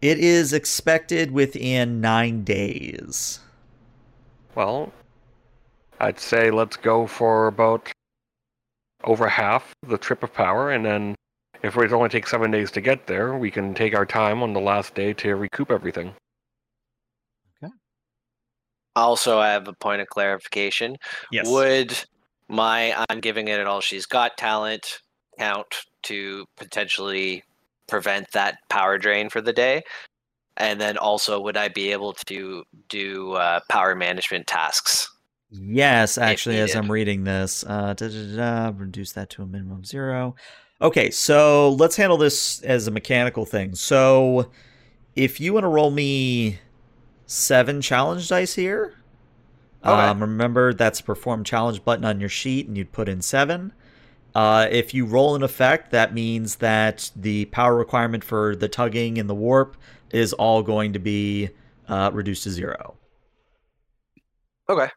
It is expected within nine days. Well, I'd say let's go for about over half the trip of power, and then if it only takes seven days to get there, we can take our time on the last day to recoup everything. Also, I have a point of clarification. Yes. Would my I'm giving it an all she's got talent count to potentially prevent that power drain for the day? And then also, would I be able to do uh, power management tasks? Yes, actually, as. I'm reading this, uh, da, da, da, reduce that to a minimum zero. Okay, so let's handle this as a mechanical thing. So, if you want to roll me seven challenge dice here, Okay. um, remember that's perform challenge button on your sheet, and you'd put in seven. Uh, if you roll an effect, that means that the power requirement for the tugging and the warp is all going to be uh, reduced to zero. Okay.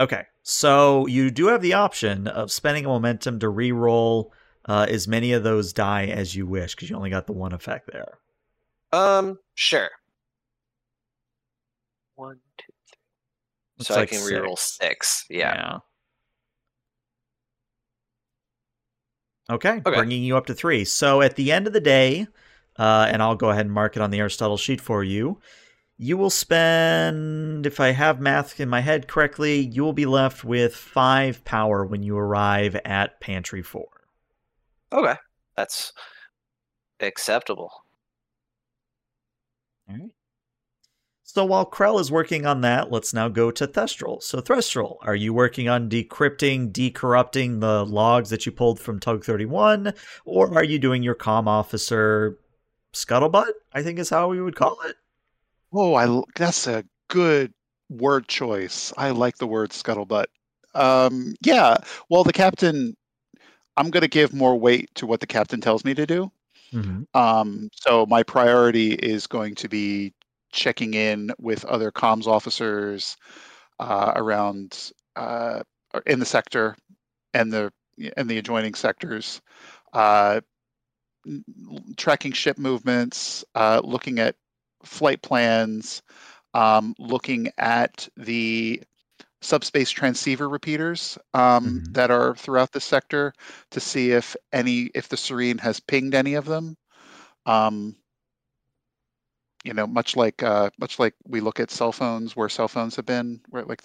Okay, so you do have the option of spending a momentum to re-roll uh, as many of those die as you wish, because you only got the one effect there. Um, sure. One, two, three. Looks so like I can reroll six. six. Yeah. Yeah. Okay, Okay. bringing you up to three. So at the end of the day, uh, and I'll go ahead and mark it on the Aristotle sheet for you. You will spend, if I have math in my head correctly, you will be left with five power when you arrive at Pantry Four. Okay. That's acceptable. All right. So while Krell is working on that, let's now go to Thestral. So Thestral, are you working on decrypting, decorrupting the logs that you pulled from Tug 31, or are you doing your comm officer scuttlebutt? I think is how we would call it. Oh, I that's a good word choice. I like the word scuttlebutt. Um, yeah. Well, the captain. I'm going to give more weight to what the captain tells me to do. Mm-hmm. Um, so my priority is going to be checking in with other comms officers uh, around uh, in the sector and the and the adjoining sectors, uh, tracking ship movements, uh, looking at flight plans, um, looking at the subspace transceiver repeaters um, Mhm. that are throughout the sector to see if any if the Serene has pinged any of them. Um, you know, much like uh, much like we look at cell phones, where cell phones have been, where like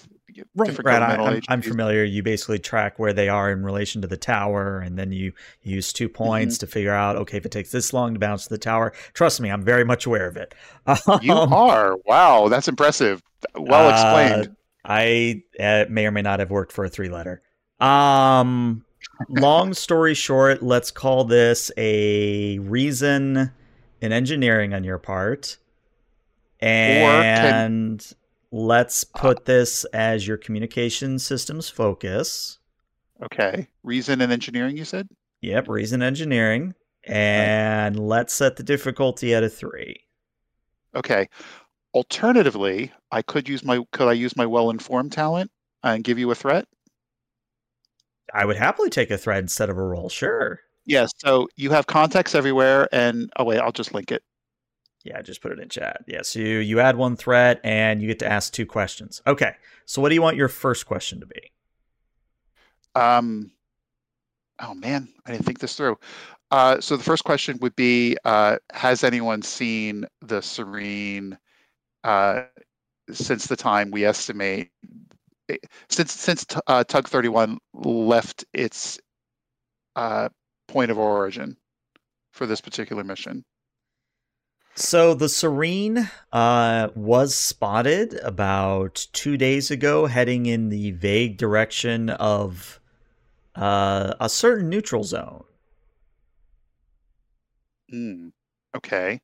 Right, different right. I, I'm, I'm familiar. You basically track where they are in relation to the tower, and then you use two points Mm-hmm. to figure out, okay, if it takes this long to bounce to the tower. Trust me, I'm very much aware of it. [laughs] You Um, are wow, that's impressive. Well Uh, explained. I uh, may or may not have worked for a three letter. Um, long story short, let's call this a reason in engineering on your part. And let's put this as your communication systems focus. Okay, reason and engineering. You said. Yep, reason engineering. And let's set the difficulty at a three. Okay. Alternatively, I could use my could I use my well informed talent and give you a threat? I would happily take a threat instead of a roll, sure. Yes. So you have contacts everywhere, and oh wait, I'll just link it. Yeah, just put it in chat. Yeah, so you, you add one threat and you get to ask two questions. Okay, so what do you want your first question to be? Um, oh man, I didn't think this through. Uh, so the first question would be: uh, Has anyone seen the Serene uh, since the time we estimate since since uh, Tug Thirty One left its uh, point of origin for this particular mission? So the Serene uh, was spotted about two days ago, heading in the vague direction of uh, a certain neutral zone. Mm, okay.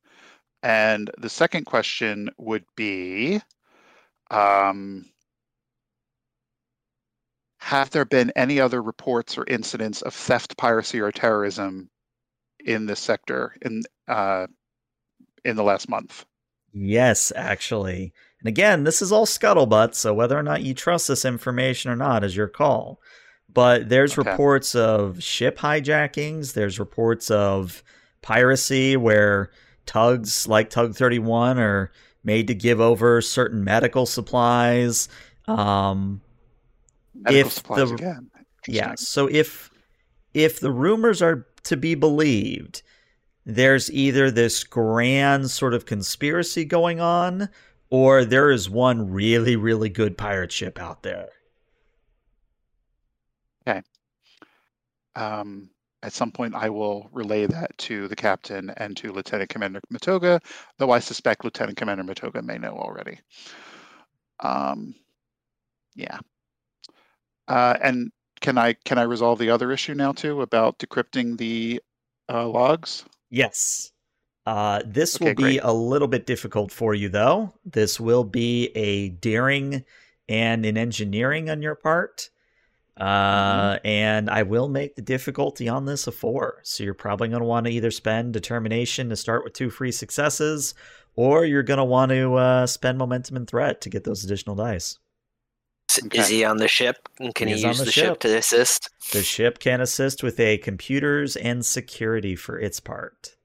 And the second question would be um, Have there been any other reports or incidents of theft, piracy, or terrorism in this sector in uh, in the last month? Yes, actually. And again, this is all scuttlebutt, so whether or not you trust this information or not is your call. But there's Okay. reports of ship hijackings, there's reports of piracy where tugs like Tug 31 are made to give over certain medical supplies. Um, Medical If supplies the- again. yeah. So if if the rumors are to be believed, there's either this grand sort of conspiracy going on, or there is one really, really good pirate ship out there. Okay. Um, at some point, I will relay that to the captain and to Lieutenant Commander Matoga, though I suspect Lieutenant Commander Matoga may know already. Um, yeah. Uh, and can I can I resolve the other issue now too about decrypting the uh, logs? Yes. Uh, this Okay, will be great. a little bit difficult for you, though. This will be a daring and an engineering on your part. Uh, and I will make the difficulty on this a four. So you're probably going to want to either spend determination to start with two free successes, or you're going to want to uh, spend momentum and threat to get those additional dice. Okay. Is he on the ship? And can He's he on use the the, ship. ship. to assist? The ship can assist with a computers and security for its part.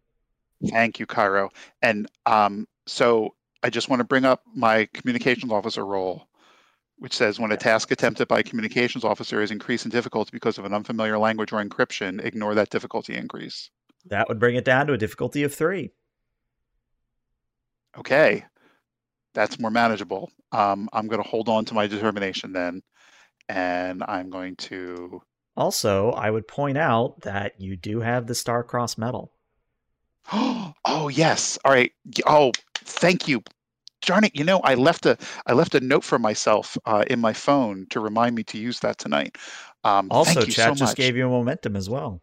Thank you, Cairo. And um, so I just want to bring up my communications officer role, which says when a task attempted by a communications officer is increased in difficulty because of an unfamiliar language or encryption, ignore that difficulty increase. That would bring it down to a difficulty of three. Okay, that's more manageable. Um, I'm going to hold on to my determination then, and I'm going to. Also, I would point out that you do have the Star Cross medal. [gasps] Oh yes. All right. Oh, thank you. Darn it! You know, I left a I left a note for myself uh, in my phone to remind me to use that tonight. Um, Also, thank you chat so just gave you a momentum as well.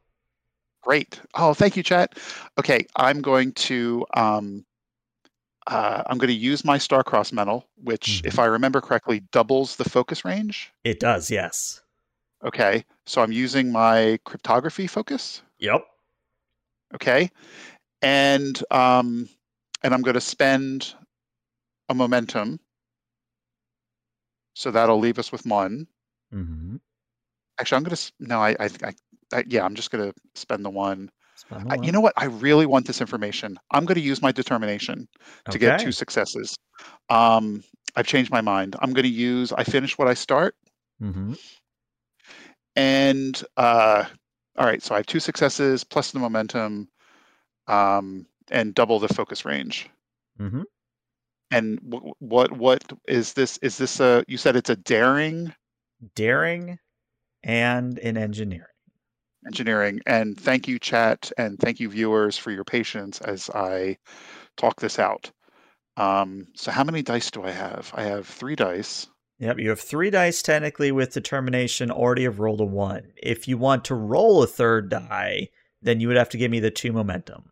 Great. Oh, thank you, chat. Okay, I'm going to um, uh, I'm going to use my Starcross medal, which, if I remember correctly, doubles the focus range. It does, yes. Okay, so I'm using my cryptography focus. Yep. Okay, and um, and I'm going to spend a momentum. So that'll leave us with one. Mm-hmm. Actually, I'm going to no, I, I, I, I yeah, I'm just going to spend the one. Spend the I, you know what? I really want this information. I'm going to use my determination to get two successes. Um, I've changed my mind. I'm going to use. I finish what I start, Mm-hmm. and uh, all right. So I have two successes plus the momentum, um, and double the focus range. Mm-hmm. And what what is this? Is this a? You said it's a daring Daring and in engineering. engineering. And thank you, chat, and thank you, viewers, for your patience as I talk this out. Um, so how many dice do I have? I have three dice. Yep, you have three dice technically with determination, already have rolled a one. If you want to roll a third die, then you would have to give me the two momentum.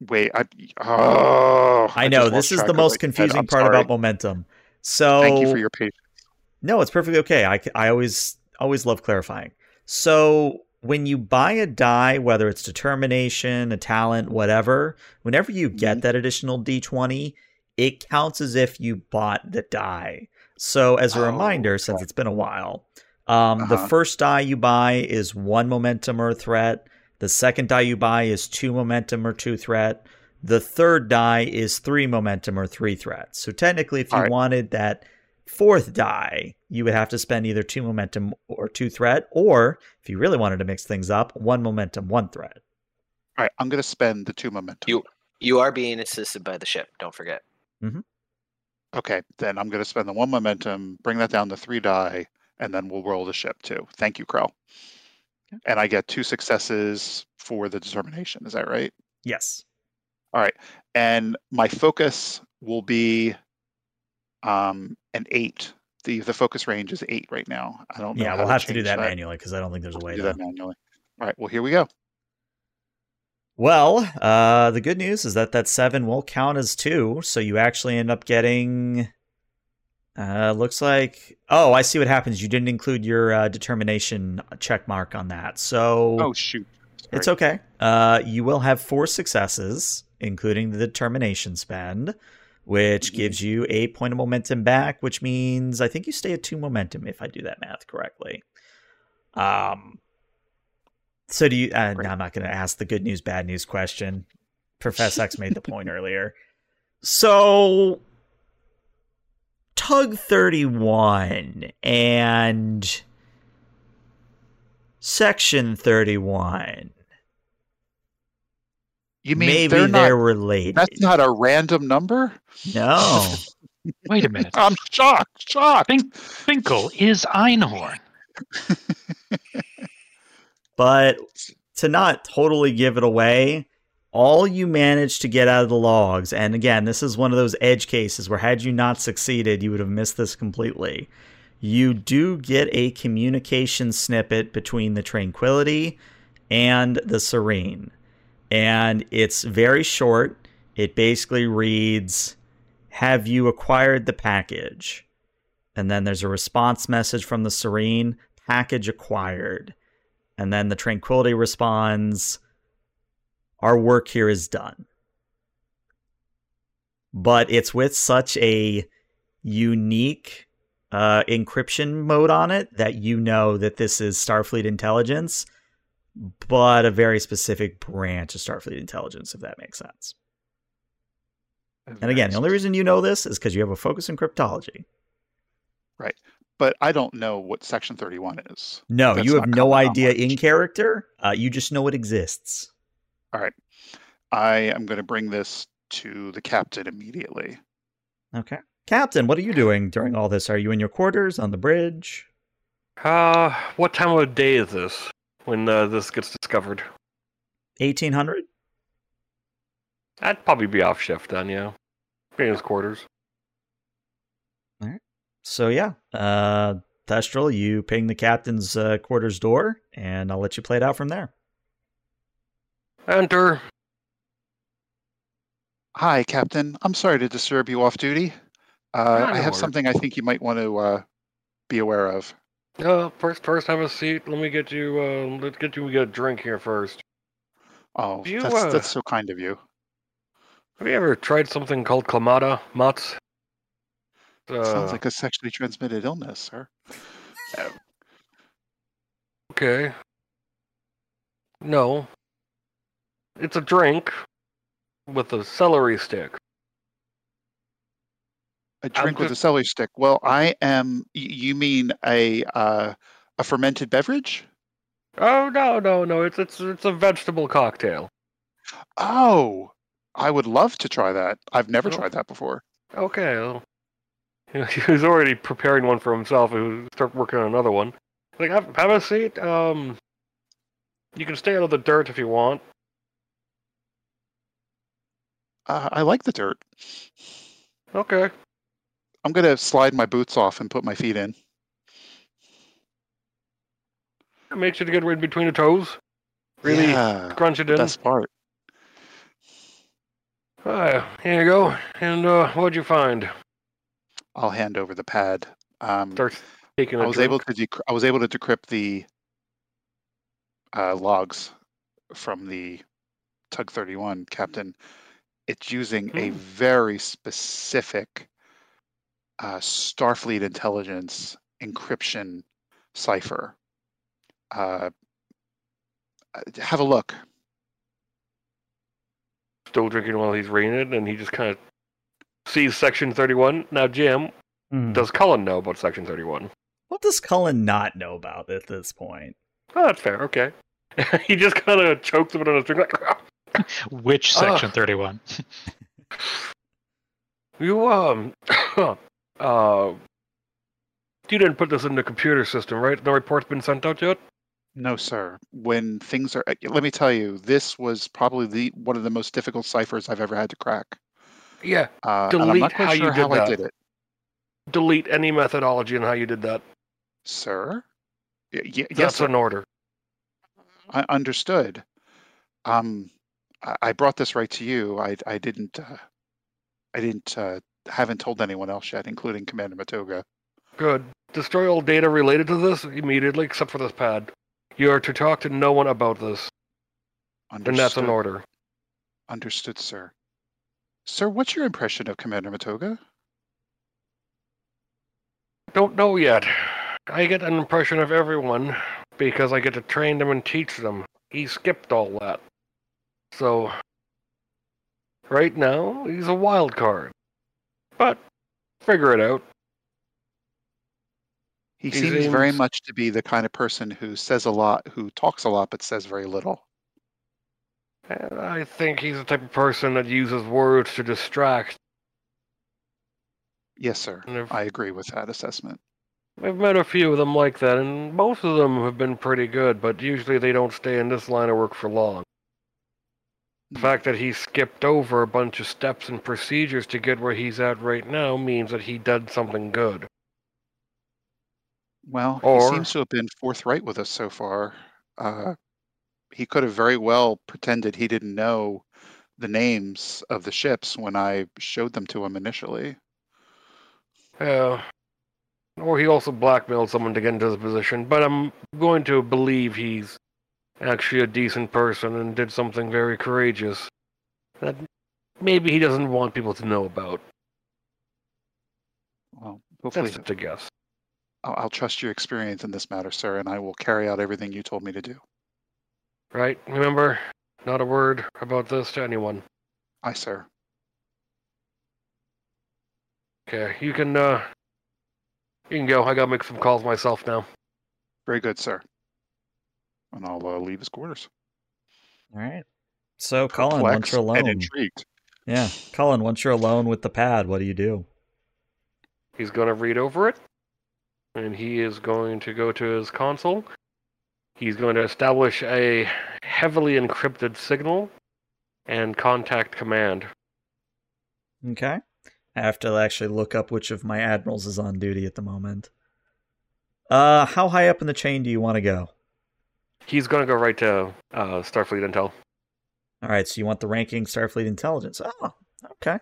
Wait, I oh, I know this is the most confusing part sorry. about momentum. So Thank you for your patience. No, it's perfectly okay. I I always always love clarifying. So when you buy a die, whether it's determination, a talent, whatever, whenever you get Mhm. that additional d20, it counts as if you bought the die. So as a Oh, reminder, since it's been a while, um, the Uh-huh. first die you buy is one momentum or threat. The second die you buy is two momentum or two threat. The third die is three momentum or three threats. So technically, if you All right. wanted that fourth die, you would have to spend either two momentum or two threat, or if you really wanted to mix things up, one momentum, one threat. All right, I'm going to spend the two momentum. You- You are being assisted by the ship. Don't forget. Mm-hmm. Okay, then I'm going to spend the one momentum, bring that down to three die, and then we'll roll the ship too. Thank you, Krell. Okay. And I get two successes for the determination. Is that right? Yes. All right. And my focus will be um, an eight. The the focus range is eight right now. I don't know. Yeah, we'll have to do change that, manually because I don't think there's a We'll way do to. that manually. All right. Well, here we go. Well, uh, the good news is that that seven will count as two, so you actually end up getting. Uh, looks like. Oh, I see what happens. You didn't include your uh, determination check mark on that, so Oh shoot. it's okay. Uh, you will have four successes, including the determination spend, which gives you a point of momentum back, which means I think you stay at two momentum if I do that math correctly. Um. So do you? Uh, no, I'm not going to ask the good news, bad news question. [laughs] Professor X made the point earlier. So, Tug 31 and Section 31. You mean Maybe they're they're, not? related. That's not a random number. no. [laughs] Wait a minute. I'm shocked. Shocked. Think Finkle is Einhorn. [laughs] but to not totally give it away, all you managed to get out of the logs, and again, this is one of those edge cases where had you not succeeded, you would have missed this completely. You do get a communication snippet between the Tranquility and the Serene. And it's very short. It basically reads Have you acquired the package? And then there's a response message from the Serene package acquired. And then the Tranquility responds, Our work here is done. But it's with such a unique uh, encryption mode on it that you know that this is Starfleet intelligence, but a very specific branch of Starfleet intelligence, if that makes sense. And again, the only reason you know this is because you have a focus in cryptology. Right. But I don't know what Section 31 is. No, That's you have no idea knowledge. in character. Uh, you just know it exists. I am going to bring this to the captain immediately. Okay. Captain, what are you doing during all this? Are you in your quarters on the bridge? Uh, what time of day is this when uh, this gets discovered? 1800? I'd probably be off shift then, yeah. In his quarters. All right. So, yeah. Uh, Thestral, you ping the captain's uh, quarters door, and I'll let you play it out from there. Enter. Hi, Captain. I'm sorry to disturb you off duty. Uh, I have something I think you might want to uh, be aware of. Uh, first, first have a seat. Let me get you. Uh, let's get you a drink here first. Oh, You, that's, uh, that's so kind of you. Have you ever tried something called Clamato Mutts? Uh, Sounds like a sexually transmitted illness, sir. okay. No. It's a drink with a celery stick. A drink with a celery stick. Well, I am. You mean a uh, a fermented beverage? Oh no, no, no! It's it's it's a vegetable cocktail. Oh, I would love to try that. I've never Oh. tried that before. Okay. Well, [laughs] he was already preparing one for himself. He start working on another one. Like, have, have a seat. Um, you can stay out of the dirt if you want. Uh, I like the dirt. Okay. I'm gonna slide my boots off and put my feet in. Make sure to get right in between the toes. Really yeah, crunch it in. best part. Ah, here you go. And uh, what'd you find? I'll hand over the pad. Um, Starts taking a I was drink. able to dec- I was able to decrypt the uh, logs from the Tug 31 captain. It's using a Hmm. very specific uh, Starfleet intelligence encryption cipher. Uh, uh, have a look. Still drinking while he's reading it, and he just kind of sees Section 31. Now, Jim, Hmm. does Cullen know about Section 31? What does Cullen not know about at this point? Oh, that's fair. Okay. [laughs] he just kind of chokes a bit on his drink, like, [laughs] [laughs] Which section 31? [laughs] You um [coughs] uh you didn't put this in the computer system, right? No report's been sent out yet? No, sir. When things are, uh, let me tell you, this was probably the one of the most difficult ciphers I've ever had to crack. Yeah. Uh, and I'm Delete not quite how you did how I did it, Delete any methodology and how you did that. sir. Y- y- yes, That's sir. an order. I understood. Um, I, brought this right to you. I I didn't uh, I didn't uh, haven't told anyone else yet, including Commander Matoga. Good. Destroy all data related to this immediately, except for this pad. You are to talk to no one about this, Understood. and that's an order. Understood, sir. Sir, what's your impression of Commander Matoga? Don't know yet. I get an impression of everyone because I get to train them and teach them. He skipped all that. So, right now, he's a wild card. But, figure it out. He He seems very much to be the kind of person who says a lot, who talks a lot, but says very little. And I think he's the type of person that uses words to distract. Yes, sir. If- I agree with that assessment. I've met a few of them like that, and most of them have been pretty good, but usually they don't stay in this line of work for long. The fact that he skipped over a bunch of steps and procedures to get where he's at right now means that he did something good. Well, Or- he seems to have been forthright with us so far. Uh, he could have very well pretended he didn't know the names of the ships when I showed them to him initially. Yeah. Or he also blackmailed someone to get into the position, but I'm going to believe he's actually a decent person and did something very courageous that maybe he doesn't want people to know about. Well, hopefully, That's a guess. I'll, I'll trust your experience in this matter, sir, and I will carry out everything you told me to do. Right? Remember, not a word about this to anyone. Aye, sir. Okay, you can uh you can go. I gotta make some calls myself now. Very good, sir. And I'll uh, leave his quarters. All right. So, Colin, once Perplexed you're alone, and intrigued. yeah, Colin, once you're alone with the pad, what do you do? He's gonna read over it, and he is going to go to his console. He's going to establish a heavily encrypted signal and contact command. Okay. I have to actually look up which of my admirals is on duty at the moment. Uh, how high up in the chain do you want to go? He's gonna go right to uh, Starfleet Intel. All right, so you want the ranking Starfleet intelligence. Oh, okay.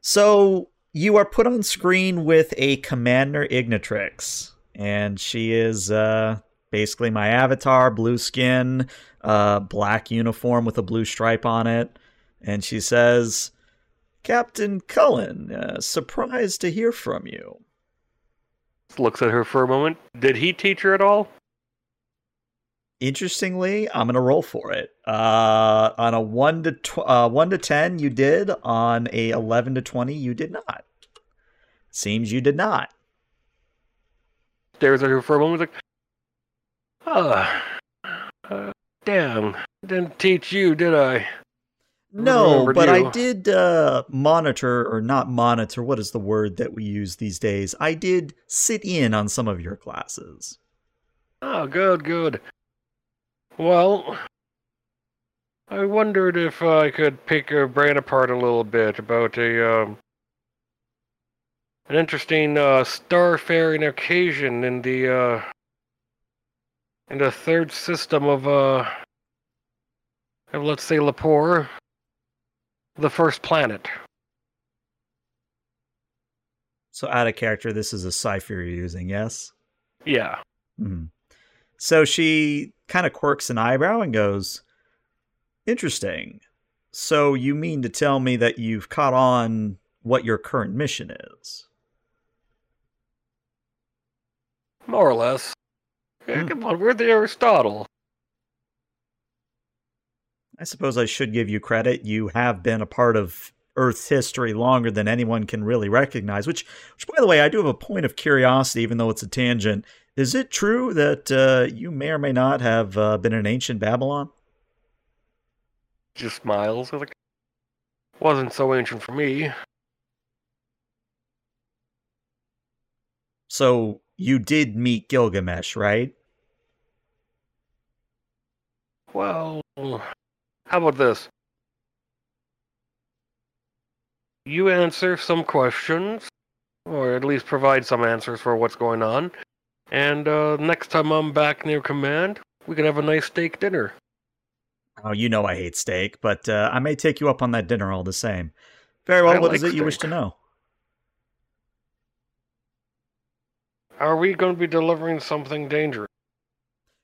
So you are put on screen with a Commander Ignitrix, and she is uh, basically my avatar, blue skin, uh, black uniform with a blue stripe on it, and she says, "Captain Cullen, uh, surprised to hear from you." Looks at her for a moment. Did he teach her at all? Interestingly, I'm gonna roll for it. Uh, on a one to tw- uh, one to ten, you did. On a eleven to twenty, you did not. Seems you did not. Stares at her for a moment. Like, ah, uh, damn, didn't teach you, did I? No, but I did uh, monitor, or not monitor. What is the word that we use these days? I did sit in on some of your classes. Oh, good, good. Well, I wondered if I could pick your brain apart a little bit about a um, an interesting uh, starfaring occasion in the uh, in the third system of uh, of let's say Lapore, the first planet. So out of character, this is a cipher you're using, yes? Yeah. hmm So she kind of quirks an eyebrow and goes, Interesting. So you mean to tell me that you've caught on what your current mission is? More or less. Yeah, Hmm. Come on, we're the Aristotle. I suppose I should give you credit. You have been a part of Earth's history longer than anyone can really recognize. Which, which, by the way, I do have a point of curiosity, even though it's a tangent. Is it true that uh, you may or may not have uh, been in ancient Babylon? Just was like, wasn't so ancient for me. So you did meet Gilgamesh, right? Well, how about this? You answer some questions, or at least provide some answers for what's going on, and uh, next time I'm back near command, we can have a nice steak dinner. Oh, you know I hate steak, but uh, I may take you up on that dinner all the same. Very well. I What is like it you wish to know? Are we going to be delivering something dangerous?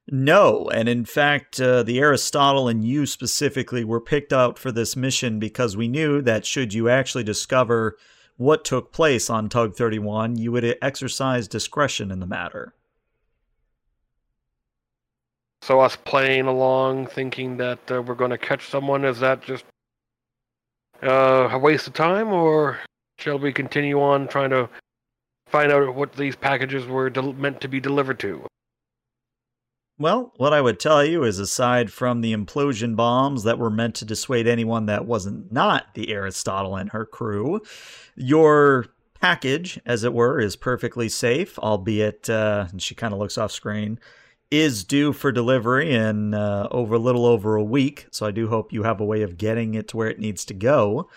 No, and in fact, uh, the Aristotle and you specifically were picked out for this mission because we knew that should you actually discover what took place on Tug 31, you would exercise discretion in the matter. So us playing along, thinking that uh, we're going to catch someone, is that just uh, a waste of time, or shall we continue on trying to find out what these packages were del- meant to be delivered to? Well, what I would tell you is aside from the implosion bombs that were meant to dissuade anyone that wasn't not the Aristotle and her crew, your package, as it were, is perfectly safe, albeit, uh, and she kind of looks off screen, is due for delivery in uh, over a little over a week. So I do hope you have a way of getting it to where it needs to go.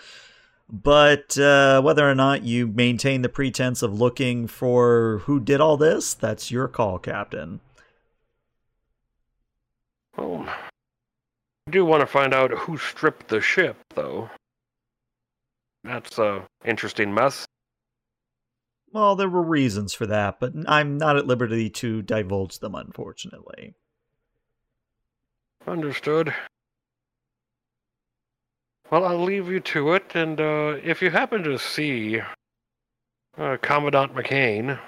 But uh, whether or not you maintain the pretense of looking for who did all this, that's your call, Captain. Well, do want to find out who stripped the ship, though. That's a interesting mess. Well, there were reasons for that, but I'm not at liberty to divulge them, unfortunately. Understood. Well, I'll leave you to it, and uh, if you happen to see uh, Commandant McCain,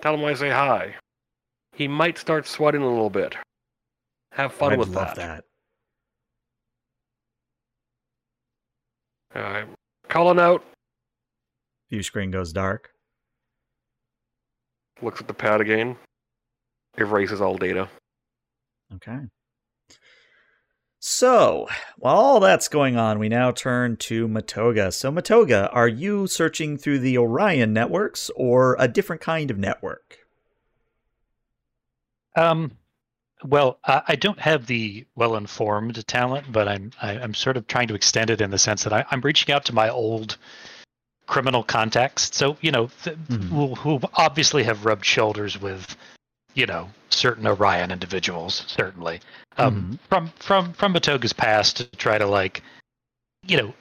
tell him I say hi. He might start sweating a little bit. Have fun I'd with love that. that. All right. Calling out. View screen goes dark. Looks at the pad again. Erases all data. Okay. So, while all that's going on, we now turn to Matoga. So, Matoga, are you searching through the Orion networks or a different kind of network? Um, well, I, I don't have the well-informed talent, but I'm I, I'm sort of trying to extend it in the sense that I, I'm reaching out to my old criminal contacts. So you know, th- Mhm. who, who obviously have rubbed shoulders with, you know, certain Orion individuals, certainly um, from from from Matoga's past to try to like, you know,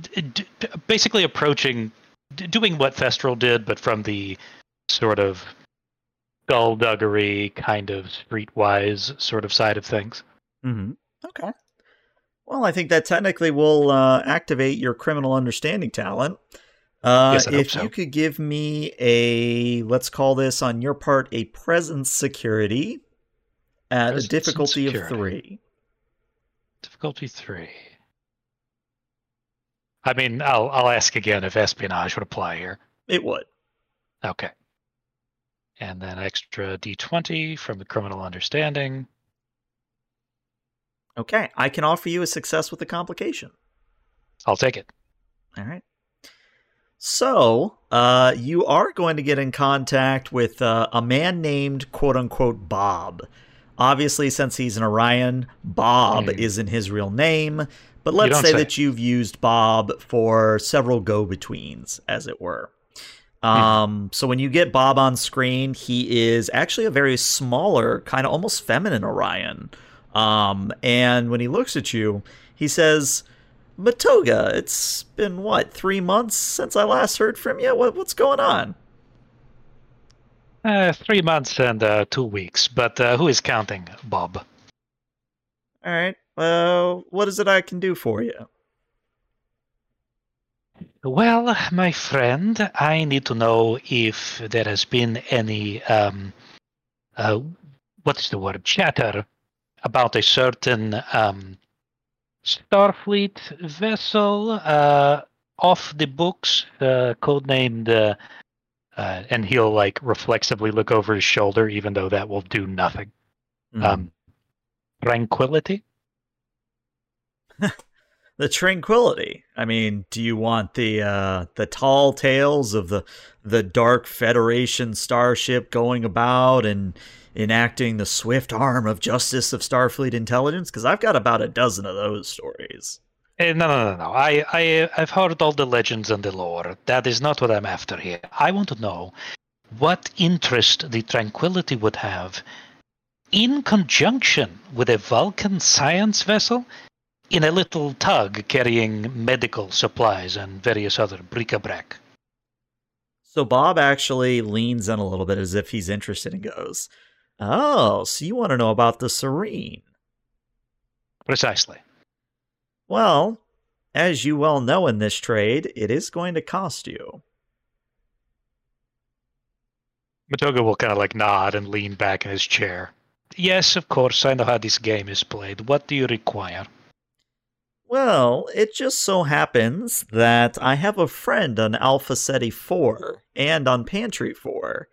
d- d- basically approaching, d- doing what Thestral did, but from the sort of skullduggery kind of streetwise sort of side of things. Mm-hmm. Okay. Well, I think that technically will uh, activate your criminal understanding talent. Uh, Yes, if so. you could give me a, let's call this on your part, a presence security at Presence a difficulty of three. Difficulty three. I mean, I'll I'll ask again if espionage would apply here. It would. Okay. And then extra d20 from the criminal understanding. Okay. I can offer you a success with a complication. I'll take it. All right. So, uh, you are going to get in contact with uh, a man named quote unquote Bob. Obviously, since he's an Orion, Bob Hmm. isn't his real name, but let's say, say. that you've used Bob for several go betweens, as it were. Um, so when you get Bob on screen, he is actually a very smaller, kind of almost feminine Orion. Um, and when he looks at you, he says, Matoga, it's been what, three months since I last heard from you? What, what's going on? Uh, three months and uh, two weeks, but uh, who is counting, Bob? All right. Well, what is it I can do for you? Well, my friend, I need to know if there has been any, um, uh, what's the word, chatter about a certain um, Starfleet vessel uh, off the books, uh, codenamed, uh, uh, and he'll like reflexively look over his shoulder, even though that will do nothing. Hmm. Um, Tranquility? [laughs] the tranquility. I mean, do you want the uh, the tall tales of the the Dark Federation starship going about and enacting the swift arm of justice of Starfleet intelligence? Because I've got about a dozen of those stories. Eh, no, no, no, no. I, I, I've heard all the legends and the lore. That is not what I'm after here. I want to know what interest the Tranquility would have in conjunction with a Vulcan science vessel in a little tug carrying medical supplies and various other bric-a-brac. So Bob actually leans in a little bit as if he's interested and goes, "Oh, so you want to know about the Serene?" Precisely. Well, as you well know in this trade, it is going to cost you. Matoga will kind of like nod and lean back in his chair. Yes, of course, I know how this game is played. What do you require? Well, it just so happens that I have a friend on Alpha Ceti 4 and on Pantry 4,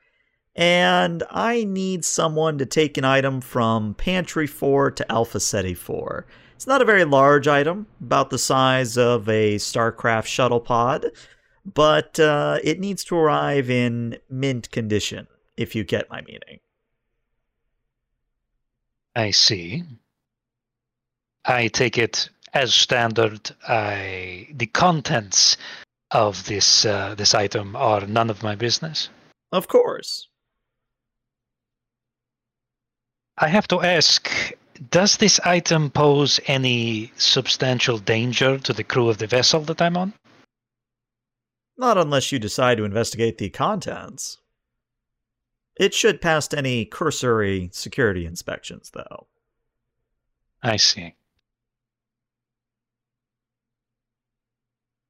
and I need someone to take an item from Pantry 4 to Alpha Ceti 4. It's not a very large item, about the size of a StarCraft shuttle pod, but uh, it needs to arrive in mint condition, if you get my meaning. I see. I take it as standard. I the contents of this uh, this item are none of my business. Of course. I have to ask: does this item pose any substantial danger to the crew of the vessel that I'm on? Not unless you decide to investigate the contents. It should pass any cursory security inspections, though. I see.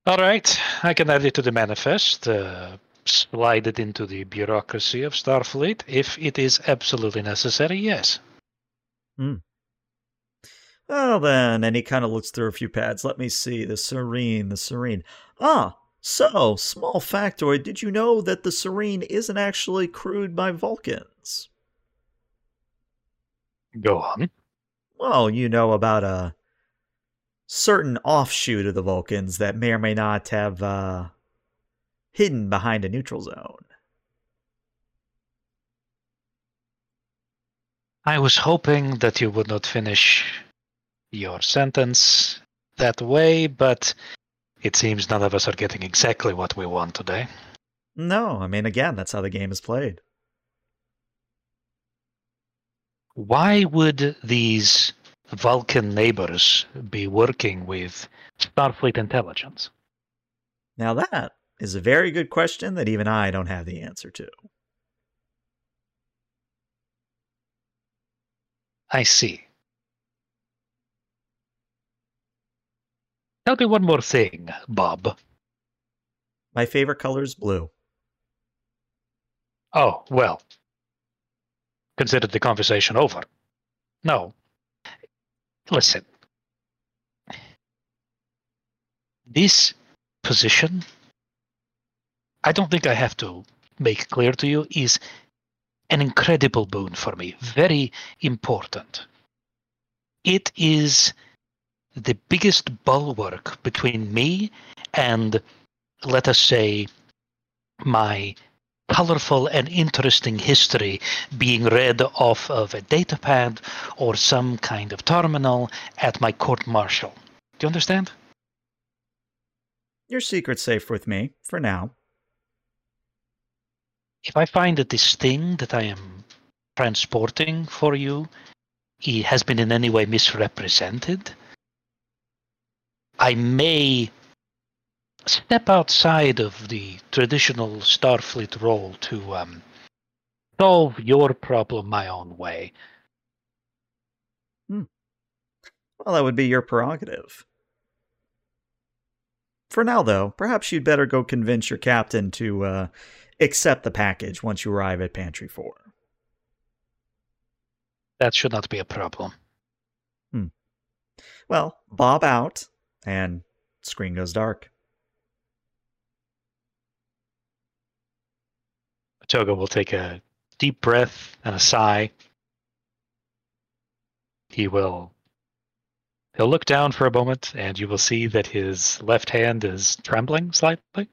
All right, I can add it to the manifest, uh, slide it into the bureaucracy of Starfleet if it is absolutely necessary, yes. Hmm. Well, then, and he kind of looks through a few pads. Let me see. The Serene, the Serene. Ah, so, small factoid. Did you know that the Serene isn't actually crewed by Vulcans? Go on. Well, you know about a certain offshoot of the Vulcans that may or may not have uh, hidden behind a neutral zone. I was hoping that you would not finish your sentence that way, but it seems none of us are getting exactly what we want today. No, I mean, again, that's how the game is played. Why would these Vulcan neighbors be working with Starfleet intelligence? Now, that is a very good question that even I don't have the answer to. I see. Tell me one more thing, Bob. My favorite color is blue. Oh, well. Consider the conversation over. No. Listen. This position, I don't think I have to make clear to you, is an incredible boon for me. Very important. It is the biggest bulwark between me and, let us say, my colorful and interesting history being read off of a datapad or some kind of terminal at my court martial. Do you understand? Your secret's safe with me, for now. If I find that this thing that I am transporting for you he has been in any way misrepresented, I may step outside of the traditional Starfleet role to um, solve your problem my own way. Well, that would be your prerogative. For now, though, perhaps you'd better go convince your captain to uh, accept the package once you arrive at Pantry 4. That should not be a problem. Well, bob out, and screen goes dark. Toga will take a deep breath and a sigh. He will he'll look down for a moment and you will see that his left hand is trembling slightly.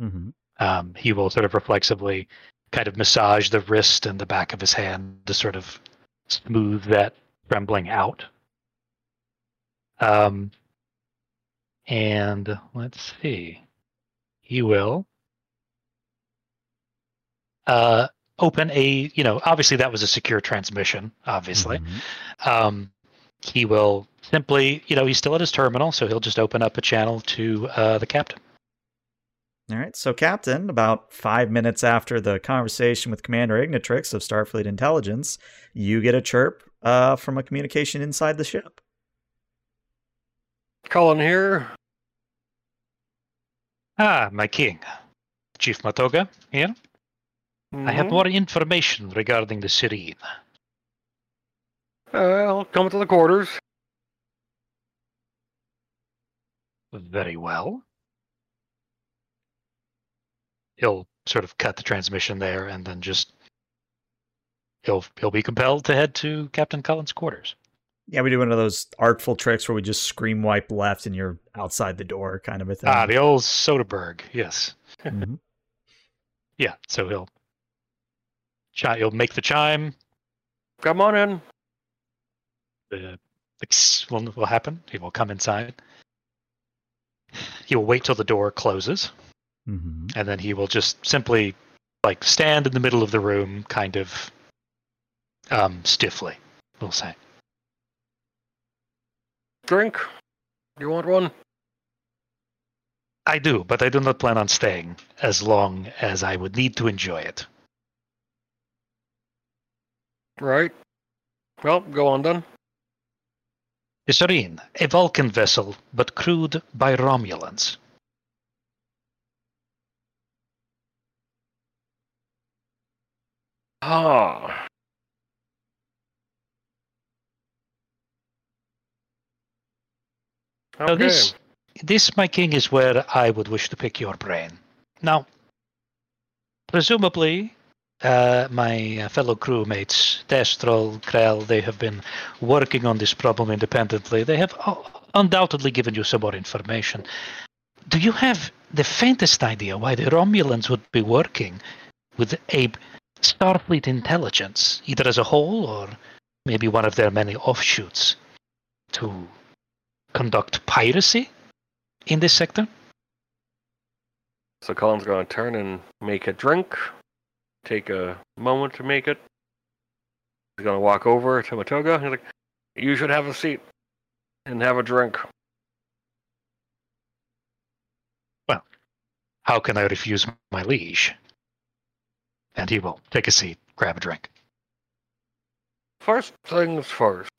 Mm-hmm. Um, he will sort of reflexively kind of massage the wrist and the back of his hand to sort of smooth that trembling out. Um, and let's see. He will uh, open a, you know, obviously that was a secure transmission, obviously. Mhm. Um, he will simply, you know, he's still at his terminal, so he'll just open up a channel to uh, the captain. All right, so Captain, about five minutes after the conversation with Commander Ignitrix of Starfleet Intelligence, you get a chirp uh, from a communication inside the ship. Cullen here. Ah, my king. Chief Matoga here. I have Mhm. more information regarding the Serene. Well, come to the quarters. Very well. He'll sort of cut the transmission there and then just he'll he'll be compelled to head to Captain Cullen's quarters. Yeah, we do one of those artful tricks where we just scream wipe left and you're outside the door kind of a thing. Ah, the old Soderbergh, yes. Mhm. [laughs] Yeah, so he'll chi- he'll make the chime. Come on in. The, the will, will happen. He will come inside. He will wait till the door closes, Mhm. and then he will just simply like stand in the middle of the room, kind of um, stiffly. We'll say. drink? You want one? I do, but I do not plan on staying as long as I would need to enjoy it. Right. Well, go on then. Isarine, a Vulcan vessel, but crewed by Romulans. Ah. Now Okay. this, this, my king, is where I would wish to pick your brain. Now, presumably, uh, my uh, fellow crewmates, Thestral, Krell, they have been working on this problem independently. They have uh, undoubtedly given you some more information. Do you have the faintest idea why the Romulans would be working with a Starfleet intelligence, either as a whole or maybe one of their many offshoots, to conduct piracy in this sector? So Colin's going to turn and make a drink. Take a moment to make it. He's going to walk over to Matoga. He's like, "You should have a seat and have a drink." Well, how can I refuse my liege? And he will take a seat, grab a drink. First things first.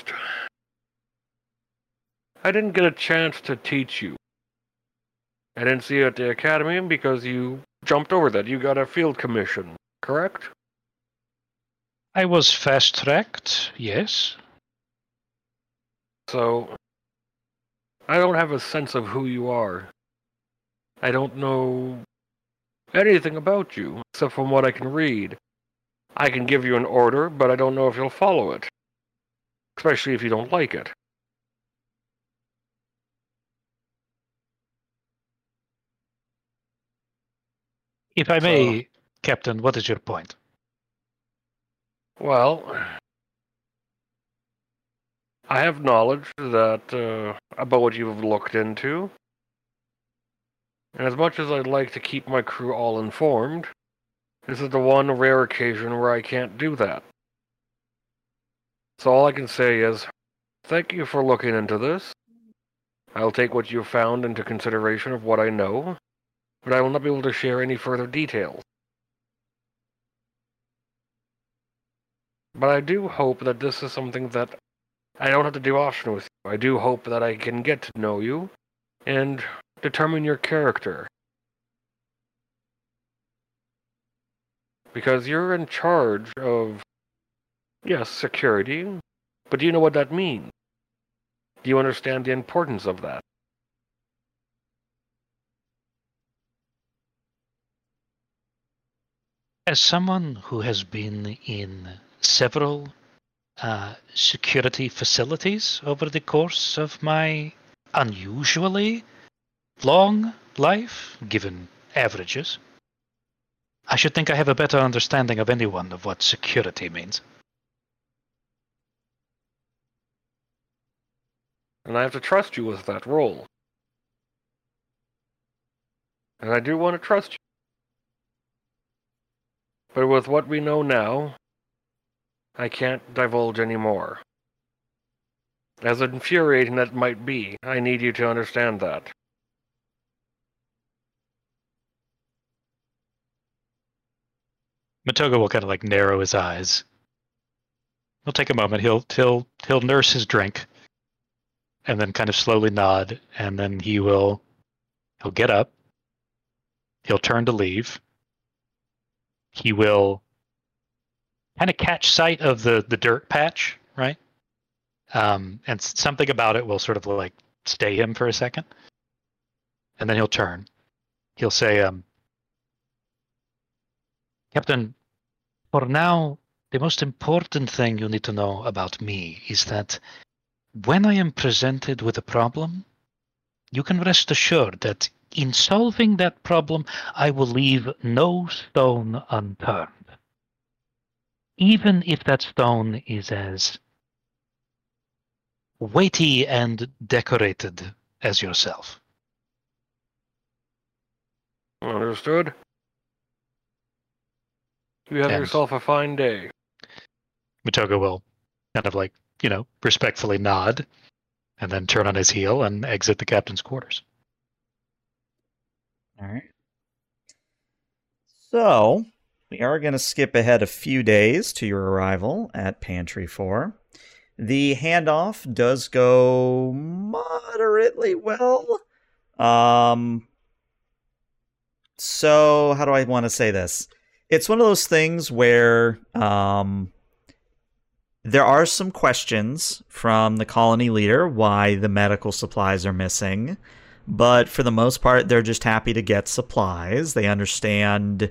I didn't get a chance to teach you. I didn't see you at the academy because you jumped over that. You got a field commission, correct? I was fast tracked, yes. So, I don't have a sense of who you are. I don't know anything about you, except from what I can read. I can give you an order, but I don't know if you'll follow it. Especially if you don't like it. If I may, Captain, what is your point? Well, I have knowledge that uh, about what you've looked into, and as much as I'd like to keep my crew all informed, this is the one rare occasion where I can't do that. So all I can say is, thank you for looking into this. I'll take what you've found into consideration of what I know, but I will not be able to share any further details. But I do hope that this is something that I don't have to do often with you. I do hope that I can get to know you and determine your character. Because you're in charge of, yes, security, but do you know what that means? Do you understand the importance of that? As someone who has been in several uh, security facilities over the course of my unusually long life, given averages, I should think I have a better understanding of anyone of what security means. And I have to trust you with that role. And I do want to trust you. But with what we know now, I can't divulge any more. As infuriating as that might be, I need you to understand that. Matoga will kind of like narrow his eyes. He'll take a moment. He'll he'll he'll nurse his drink, and then kind of slowly nod, and then he will he'll get up. He'll turn to leave. He will kind of catch sight of the the dirt patch, right? Um, and something about it will sort of like stay him for a second, and then he'll turn. He'll say, um, Captain, for now, the most important thing you need to know about me is that when I am presented with a problem, you can rest assured that in solving that problem, I will leave no stone unturned. Even if that stone is as weighty and decorated as yourself. Understood? You have And- yourself a fine day. Matoga will kind of like, you know, respectfully nod. and then turn on his heel and exit the captain's quarters. All right. So we are going to skip ahead a few days to your arrival at Pantry 4. The handoff does go moderately well. Um, so how do I want to say this? It's one of those things where um, there are some questions from the colony leader why the medical supplies are missing, but for the most part, they're just happy to get supplies. They understand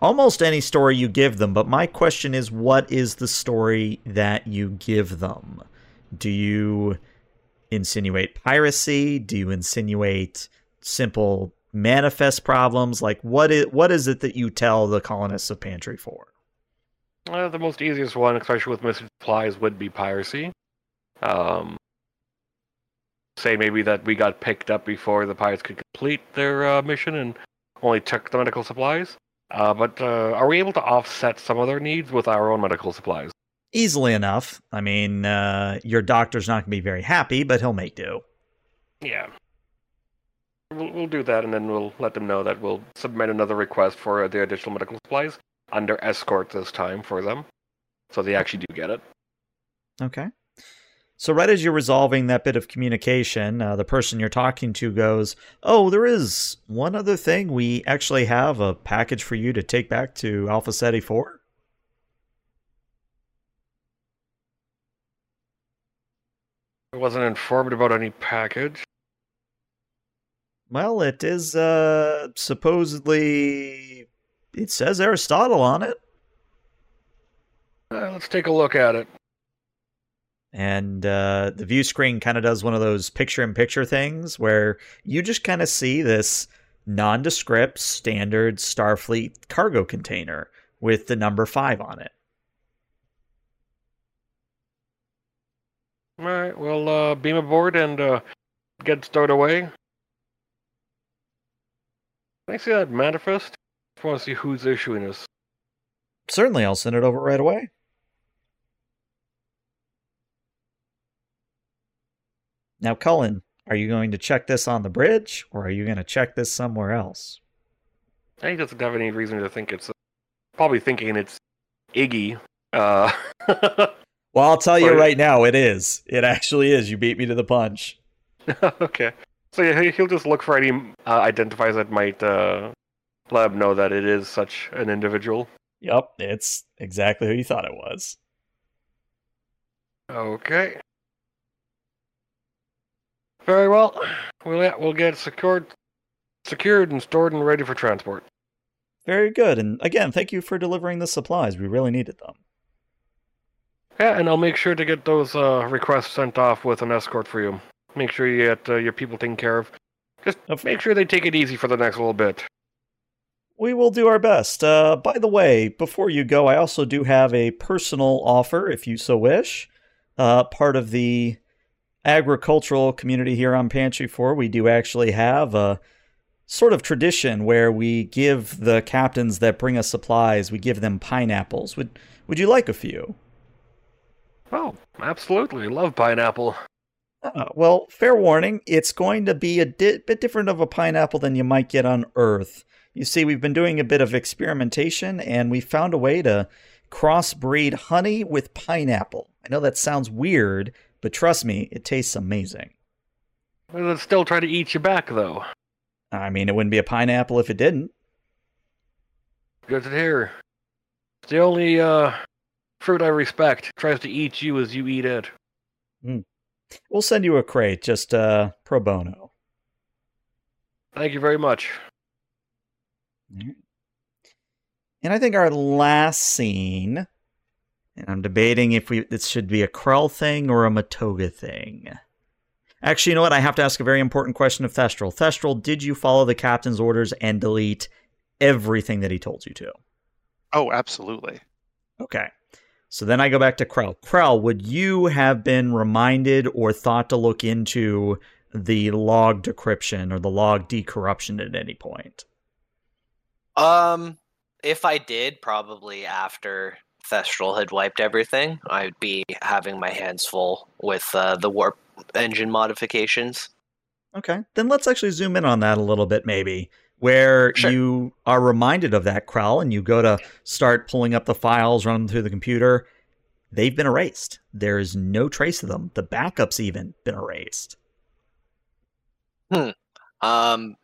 almost any story you give them, but my question is what is the story that you give them? Do you insinuate piracy? Do you insinuate simple manifest problems? Like what is what is it that you tell the colonists of Pantry 4? Uh, the most easiest one, especially with missing supplies, would be piracy. Um, say maybe that we got picked up before the pirates could complete their uh, mission and only took the medical supplies. Uh, but uh, are we able to offset some of their needs with our own medical supplies? Easily enough. I mean, uh, your doctor's not going to be very happy, but he'll make do. Yeah. We'll, we'll do that, and then we'll let them know that we'll submit another request for the additional medical supplies under escort this time for them, so they actually do get it. Okay. So, right as you're resolving that bit of communication, uh, the person you're talking to goes, Oh, there is one other thing. We actually have a package for you to take back to Alpha Ceti 4. I wasn't informed about any package. Well, it is uh, supposedly. It says Aristotle on it. Uh, let's take a look at it. And uh, the view screen kind of does one of those picture in picture things where you just kind of see this nondescript standard Starfleet cargo container with the number five on it. All right, we'll uh, beam aboard and uh, get stowed away. Can I see that manifest? I want to see who's issuing this. Certainly, I'll send it over right away. Now, Cullen, are you going to check this on the bridge, or are you going to check this somewhere else? He doesn't have any reason to think it's. Probably thinking it's Iggy. Uh, [laughs] well, I'll tell you right now, it is. It actually is. You beat me to the punch. [laughs] okay. So yeah, he- he'll just look for any uh, identifiers that might uh, let him know that it is such an individual. Yep, it's exactly who you thought it was. Okay. Very well. We'll we'll get secured, secured and stored and ready for transport. Very good. And again, thank you for delivering the supplies. We really needed them. Yeah, and I'll make sure to get those uh, requests sent off with an escort for you. Make sure you get uh, your people taken care of. Just Of- make sure they take it easy for the next little bit. We will do our best. Uh, by the way, before you go, I also do have a personal offer, if you so wish. Uh, part of the agricultural community here on Pantry 4, we do actually have a sort of tradition where we give the captains that bring us supplies, we give them pineapples. Would Would you like a few? Oh, absolutely. Love pineapple. Uh, well, fair warning, it's going to be a di- bit different of a pineapple than you might get on Earth. You see, we've been doing a bit of experimentation and we found a way to crossbreed honey with pineapple. I know that sounds weird, but trust me, it tastes amazing. It'll still try to eat you back, though. I mean, it wouldn't be a pineapple if it didn't. Good to hear. It's the only uh, fruit I respect. Tries to eat you as you eat it. We'll send you a crate, just uh, pro bono. Thank you very much. And I think our last scene, and I'm debating if we this should be a Krell thing or a Matoga thing. Actually, you know what? I have to ask a very important question of Thestral. Thestral, did you follow the captain's orders and delete everything that he told you to? Oh, absolutely. Okay. So then I go back to Krell. Krell, would you have been reminded or thought to look into the log decryption or the log decorruption at any point? Um, if I did, probably after Thestral had wiped everything, I'd be having my hands full with uh, the warp engine modifications. Okay, then let's actually zoom in on that a little bit, maybe. Where Sure. you are reminded of that Krell and you go to start pulling up the files, run them through the computer. They've been erased. There is no trace of them. The backup's even been erased. Hmm. Um,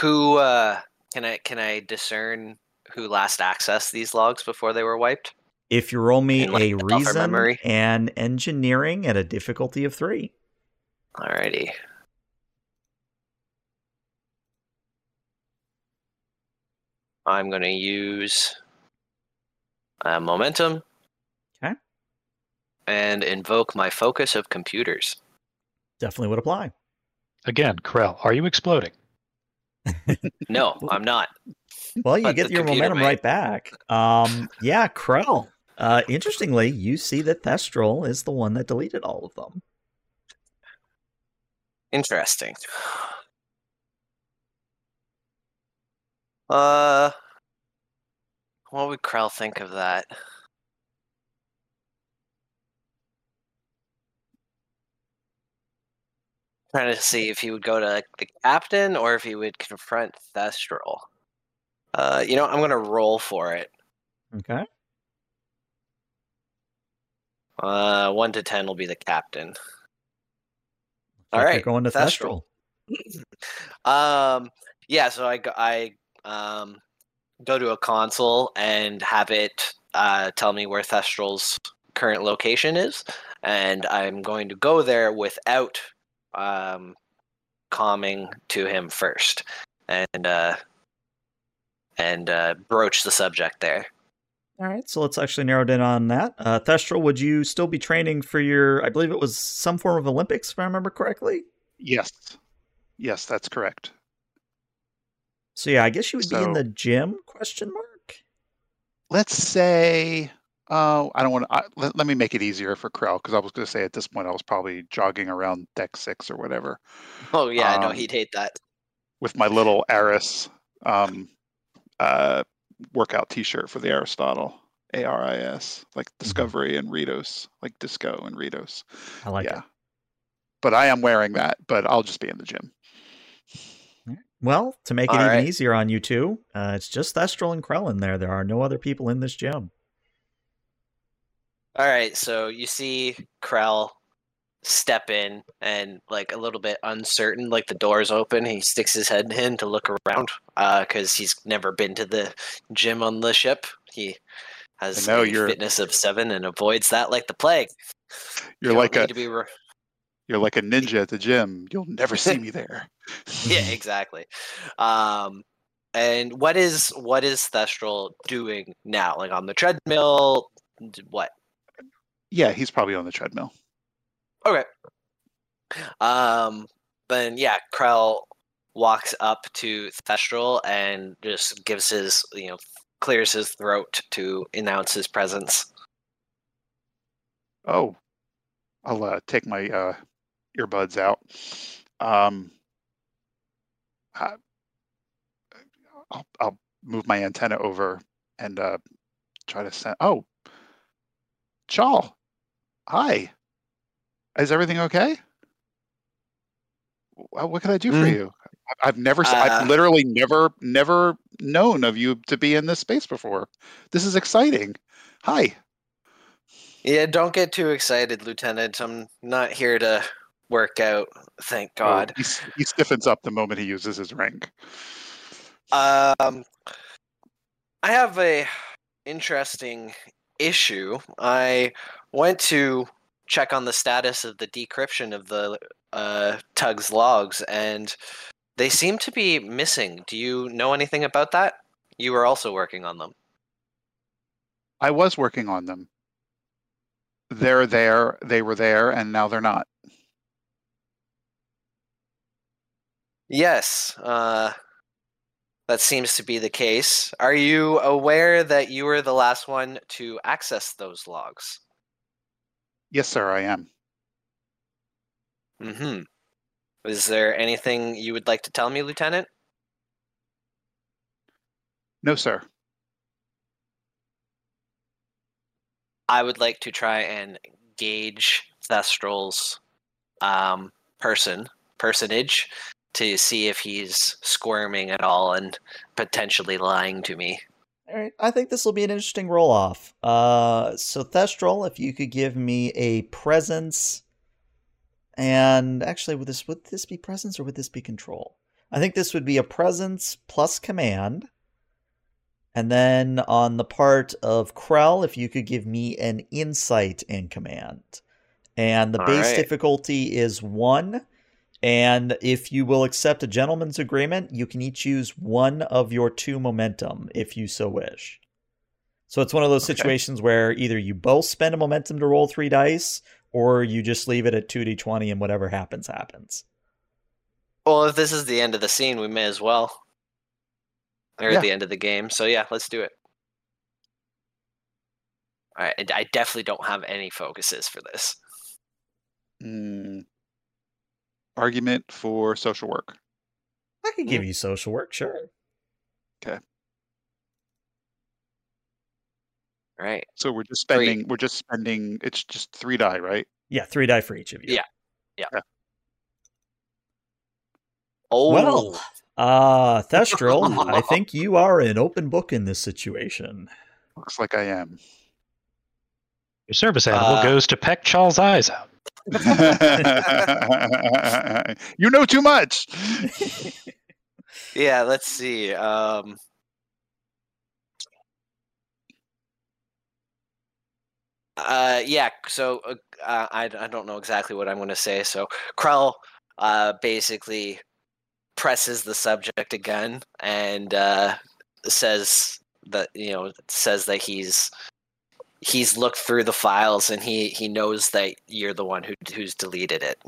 who uh, can I can I discern who last accessed these logs before they were wiped? If you roll me like, a reason and engineering at a difficulty of three. Alrighty. I'm going to use uh, momentum. Okay. And invoke my focus of computers. Definitely would apply. Again, Krell, are you exploding? [laughs] No, I'm not. Well, you But get your momentum may. right back. Um, yeah, Krell. Uh, interestingly, you see that Thestral is the one that deleted all of them. Interesting. [sighs] Uh, what would Krell think of that? Trying to see if he would go to the captain or if he would confront Thestral. Uh, you know, I'm gonna roll for it. Okay. Uh, one to ten will be the captain. All right, going to Thestral. Thestral. [clears throat] um, yeah, so I go, I um go to a console and have it uh, tell me where Thestral's current location is, and I'm going to go there without um calming to him first, and uh, and uh, broach the subject there. All right, so let's actually narrow it in on that. Uh, Thestral, would you still be training for your? I believe it was some form of Olympics, if I remember correctly. Yes. Yes, that's correct. So yeah, I guess you would be in the gym? Question mark. Let's say, oh, I don't want to, let, let me make it easier for Krell because I was going to say at this point I was probably jogging around deck six or whatever Oh yeah, I know Um, he'd hate that. with my little Aris um, uh, workout T-shirt for the Aristotle. A R I S, like Discovery and Ritos, like Disco and Ritos. I like yeah. it. But I am wearing that, but I'll just be in the gym. Well, to make it All even right. easier on you two, uh, it's just Thestral and Krell in there. There are no other people in this gym. All right, so you see Krell step in and like a little bit uncertain, like the door's open. He sticks his head in to look around because he's never been to the gym on the ship. He has a you're- fitness of seven and avoids that like the plague. You're You like a to be re- you're like a ninja at the gym. You'll never see me there. [laughs] yeah, exactly. Um, and what is what is Thestral doing now? Like on the treadmill? What? Yeah, he's probably on the treadmill. Okay. Um, then yeah, Krell walks up to Thestral and just gives his, you know, clears his throat to announce his presence. Oh, I'll uh, take my uh, earbuds out. Um, I, I'll, I'll move my antenna over and uh, try to send. Oh, Chaw, hi. Is everything okay? What can I do for Mm. you? I- I've never, uh, I've literally never, never known of you to be in this space before. This is exciting. Hi. Yeah, don't get too excited, Lieutenant. I'm not here to work out, thank Oh, God. he, he stiffens up the moment he uses his rank. Um, I have a interesting issue. I went to check on the status of the decryption of the uh, Tug's logs, and they seem to be missing. Do you know anything about that? You were also working on them. I was working on them. They're there, they were there, and now they're not. Yes, uh, that seems to be the case. Are you aware that you were the last one to access those logs? Yes, sir, I am. Mm-hmm. Is there anything you would like to tell me, Lieutenant? No, sir. I would like to try and gauge Thestral's um, person personage to see if he's squirming at all and potentially lying to me. All right, I think this will be an interesting roll off. Uh, so Thestral, if you could give me a presence, and actually, would this would this be presence or would this be control? I think this would be a presence plus command. And then on the part of Krell, if you could give me an insight and command. And the All base right. difficulty is one. And if you will accept a gentleman's agreement, you can each use one of your two momentum if you so wish. So it's one of those Okay. situations where either you both spend a momentum to roll three dice, or you just leave it at 2d20 and whatever happens, happens. Well, if this is the end of the scene, we may as well. Or Yeah. the end of the game. So yeah, let's do it. All right, and I definitely don't have any focuses for this. Mm. Argument for social work. I could give you social work, sure. Okay. All right. So we're just Three. spending. We're just spending. It's just three die, right? Yeah, three die for each of you. Yeah. Well, Oh, Well, Uh, [laughs] Thestral, I think you are an open book in this situation. Looks like I am. Your service animal Uh, goes to peck Charles' eyes out. You know too much. yeah. Let's see. Um, uh, yeah. So uh, uh, I I don't know exactly what I'm going to say. So Krell uh, basically presses the subject again and uh, says that you know says that he's he's looked through the files and he he knows that you're the one who who's deleted it.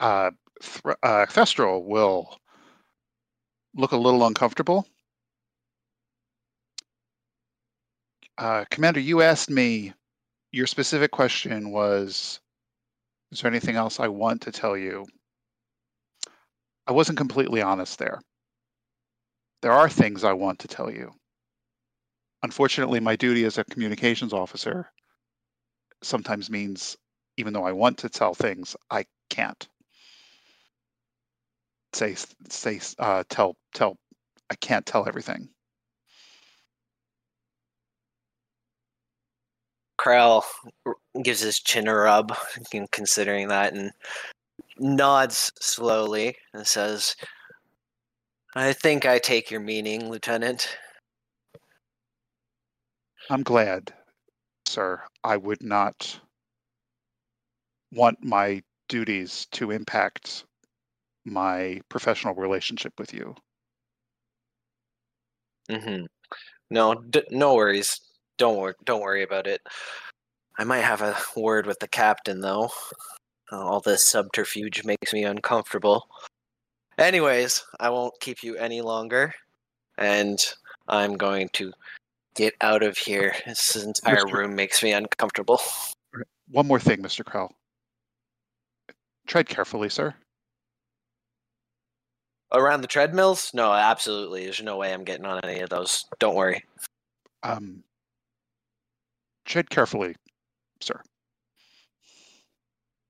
Uh, Thr- uh, Thestral will look a little uncomfortable. Uh, Commander, you asked me. Your specific question was, "Is there anything else I want to tell you?" I wasn't completely honest there. There are things I want to tell you. Unfortunately, my duty as a communications officer sometimes means, even though I want to tell things, I can't say say uh, tell tell. I can't tell everything. Krell gives his chin a rub, considering that, and nods slowly and says, I think I take your meaning, Lieutenant. I'm glad, sir. I would not want my duties to impact my professional relationship with you. Mm-hmm. No, d- no worries. Don't. Don't worry about it. I might have a word with the captain, though. All this subterfuge makes me uncomfortable. Anyways, I won't keep you any longer, and I'm going to get out of here. This entire Mr. room makes me uncomfortable. One more thing, Mr. Krell. Tread carefully, sir. Around the treadmills? No, absolutely. There's no way I'm getting on any of those. Don't worry. Um, tread carefully, sir.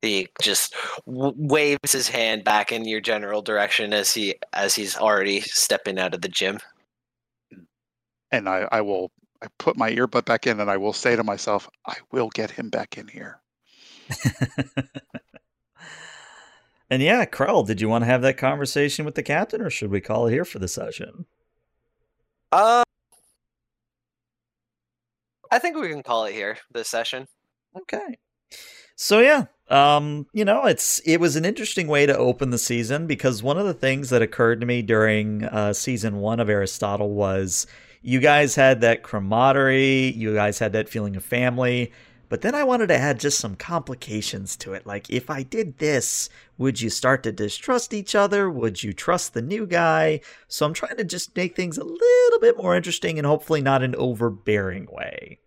He just w- waves his hand back in your general direction as he as he's already stepping out of the gym. And I, I will I put my earbud back in and I will say to myself, I will get him back in here. [laughs] and yeah, Krell, did you want to have that conversation with the captain, or should we call it here for the session? Uh, I think we can call it here this session. Okay. So yeah, um, you know, it's it was an interesting way to open the season because one of the things that occurred to me during uh, season one of Aristotle was you guys had that camaraderie, you guys had that feeling of family, but then I wanted to add just some complications to it. Like, if I did this, would you start to distrust each other? Would you trust the new guy? So I'm trying to just make things a little bit more interesting and hopefully not an overbearing way.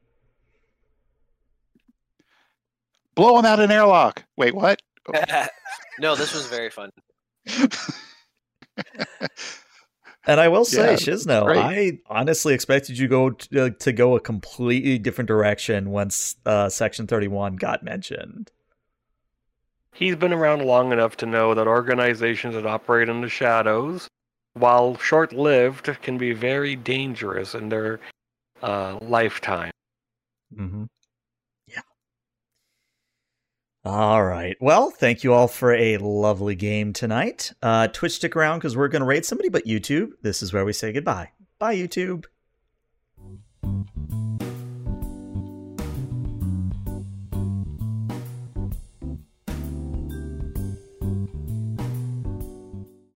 Blow him out an airlock. Wait, what? [laughs] [laughs] no, this was very fun. [laughs] And I will say, Yeah, Shizno. I honestly expected you go to, to go a completely different direction once uh, Section 31 got mentioned. He's been around long enough to know that organizations that operate in the shadows, while short lived, can be very dangerous in their uh, lifetime. Mm-hmm. All right. Well, thank you all for a lovely game tonight. Uh, Twitch, stick around because we're going to raid somebody, but YouTube, this is where we say goodbye. Bye, YouTube.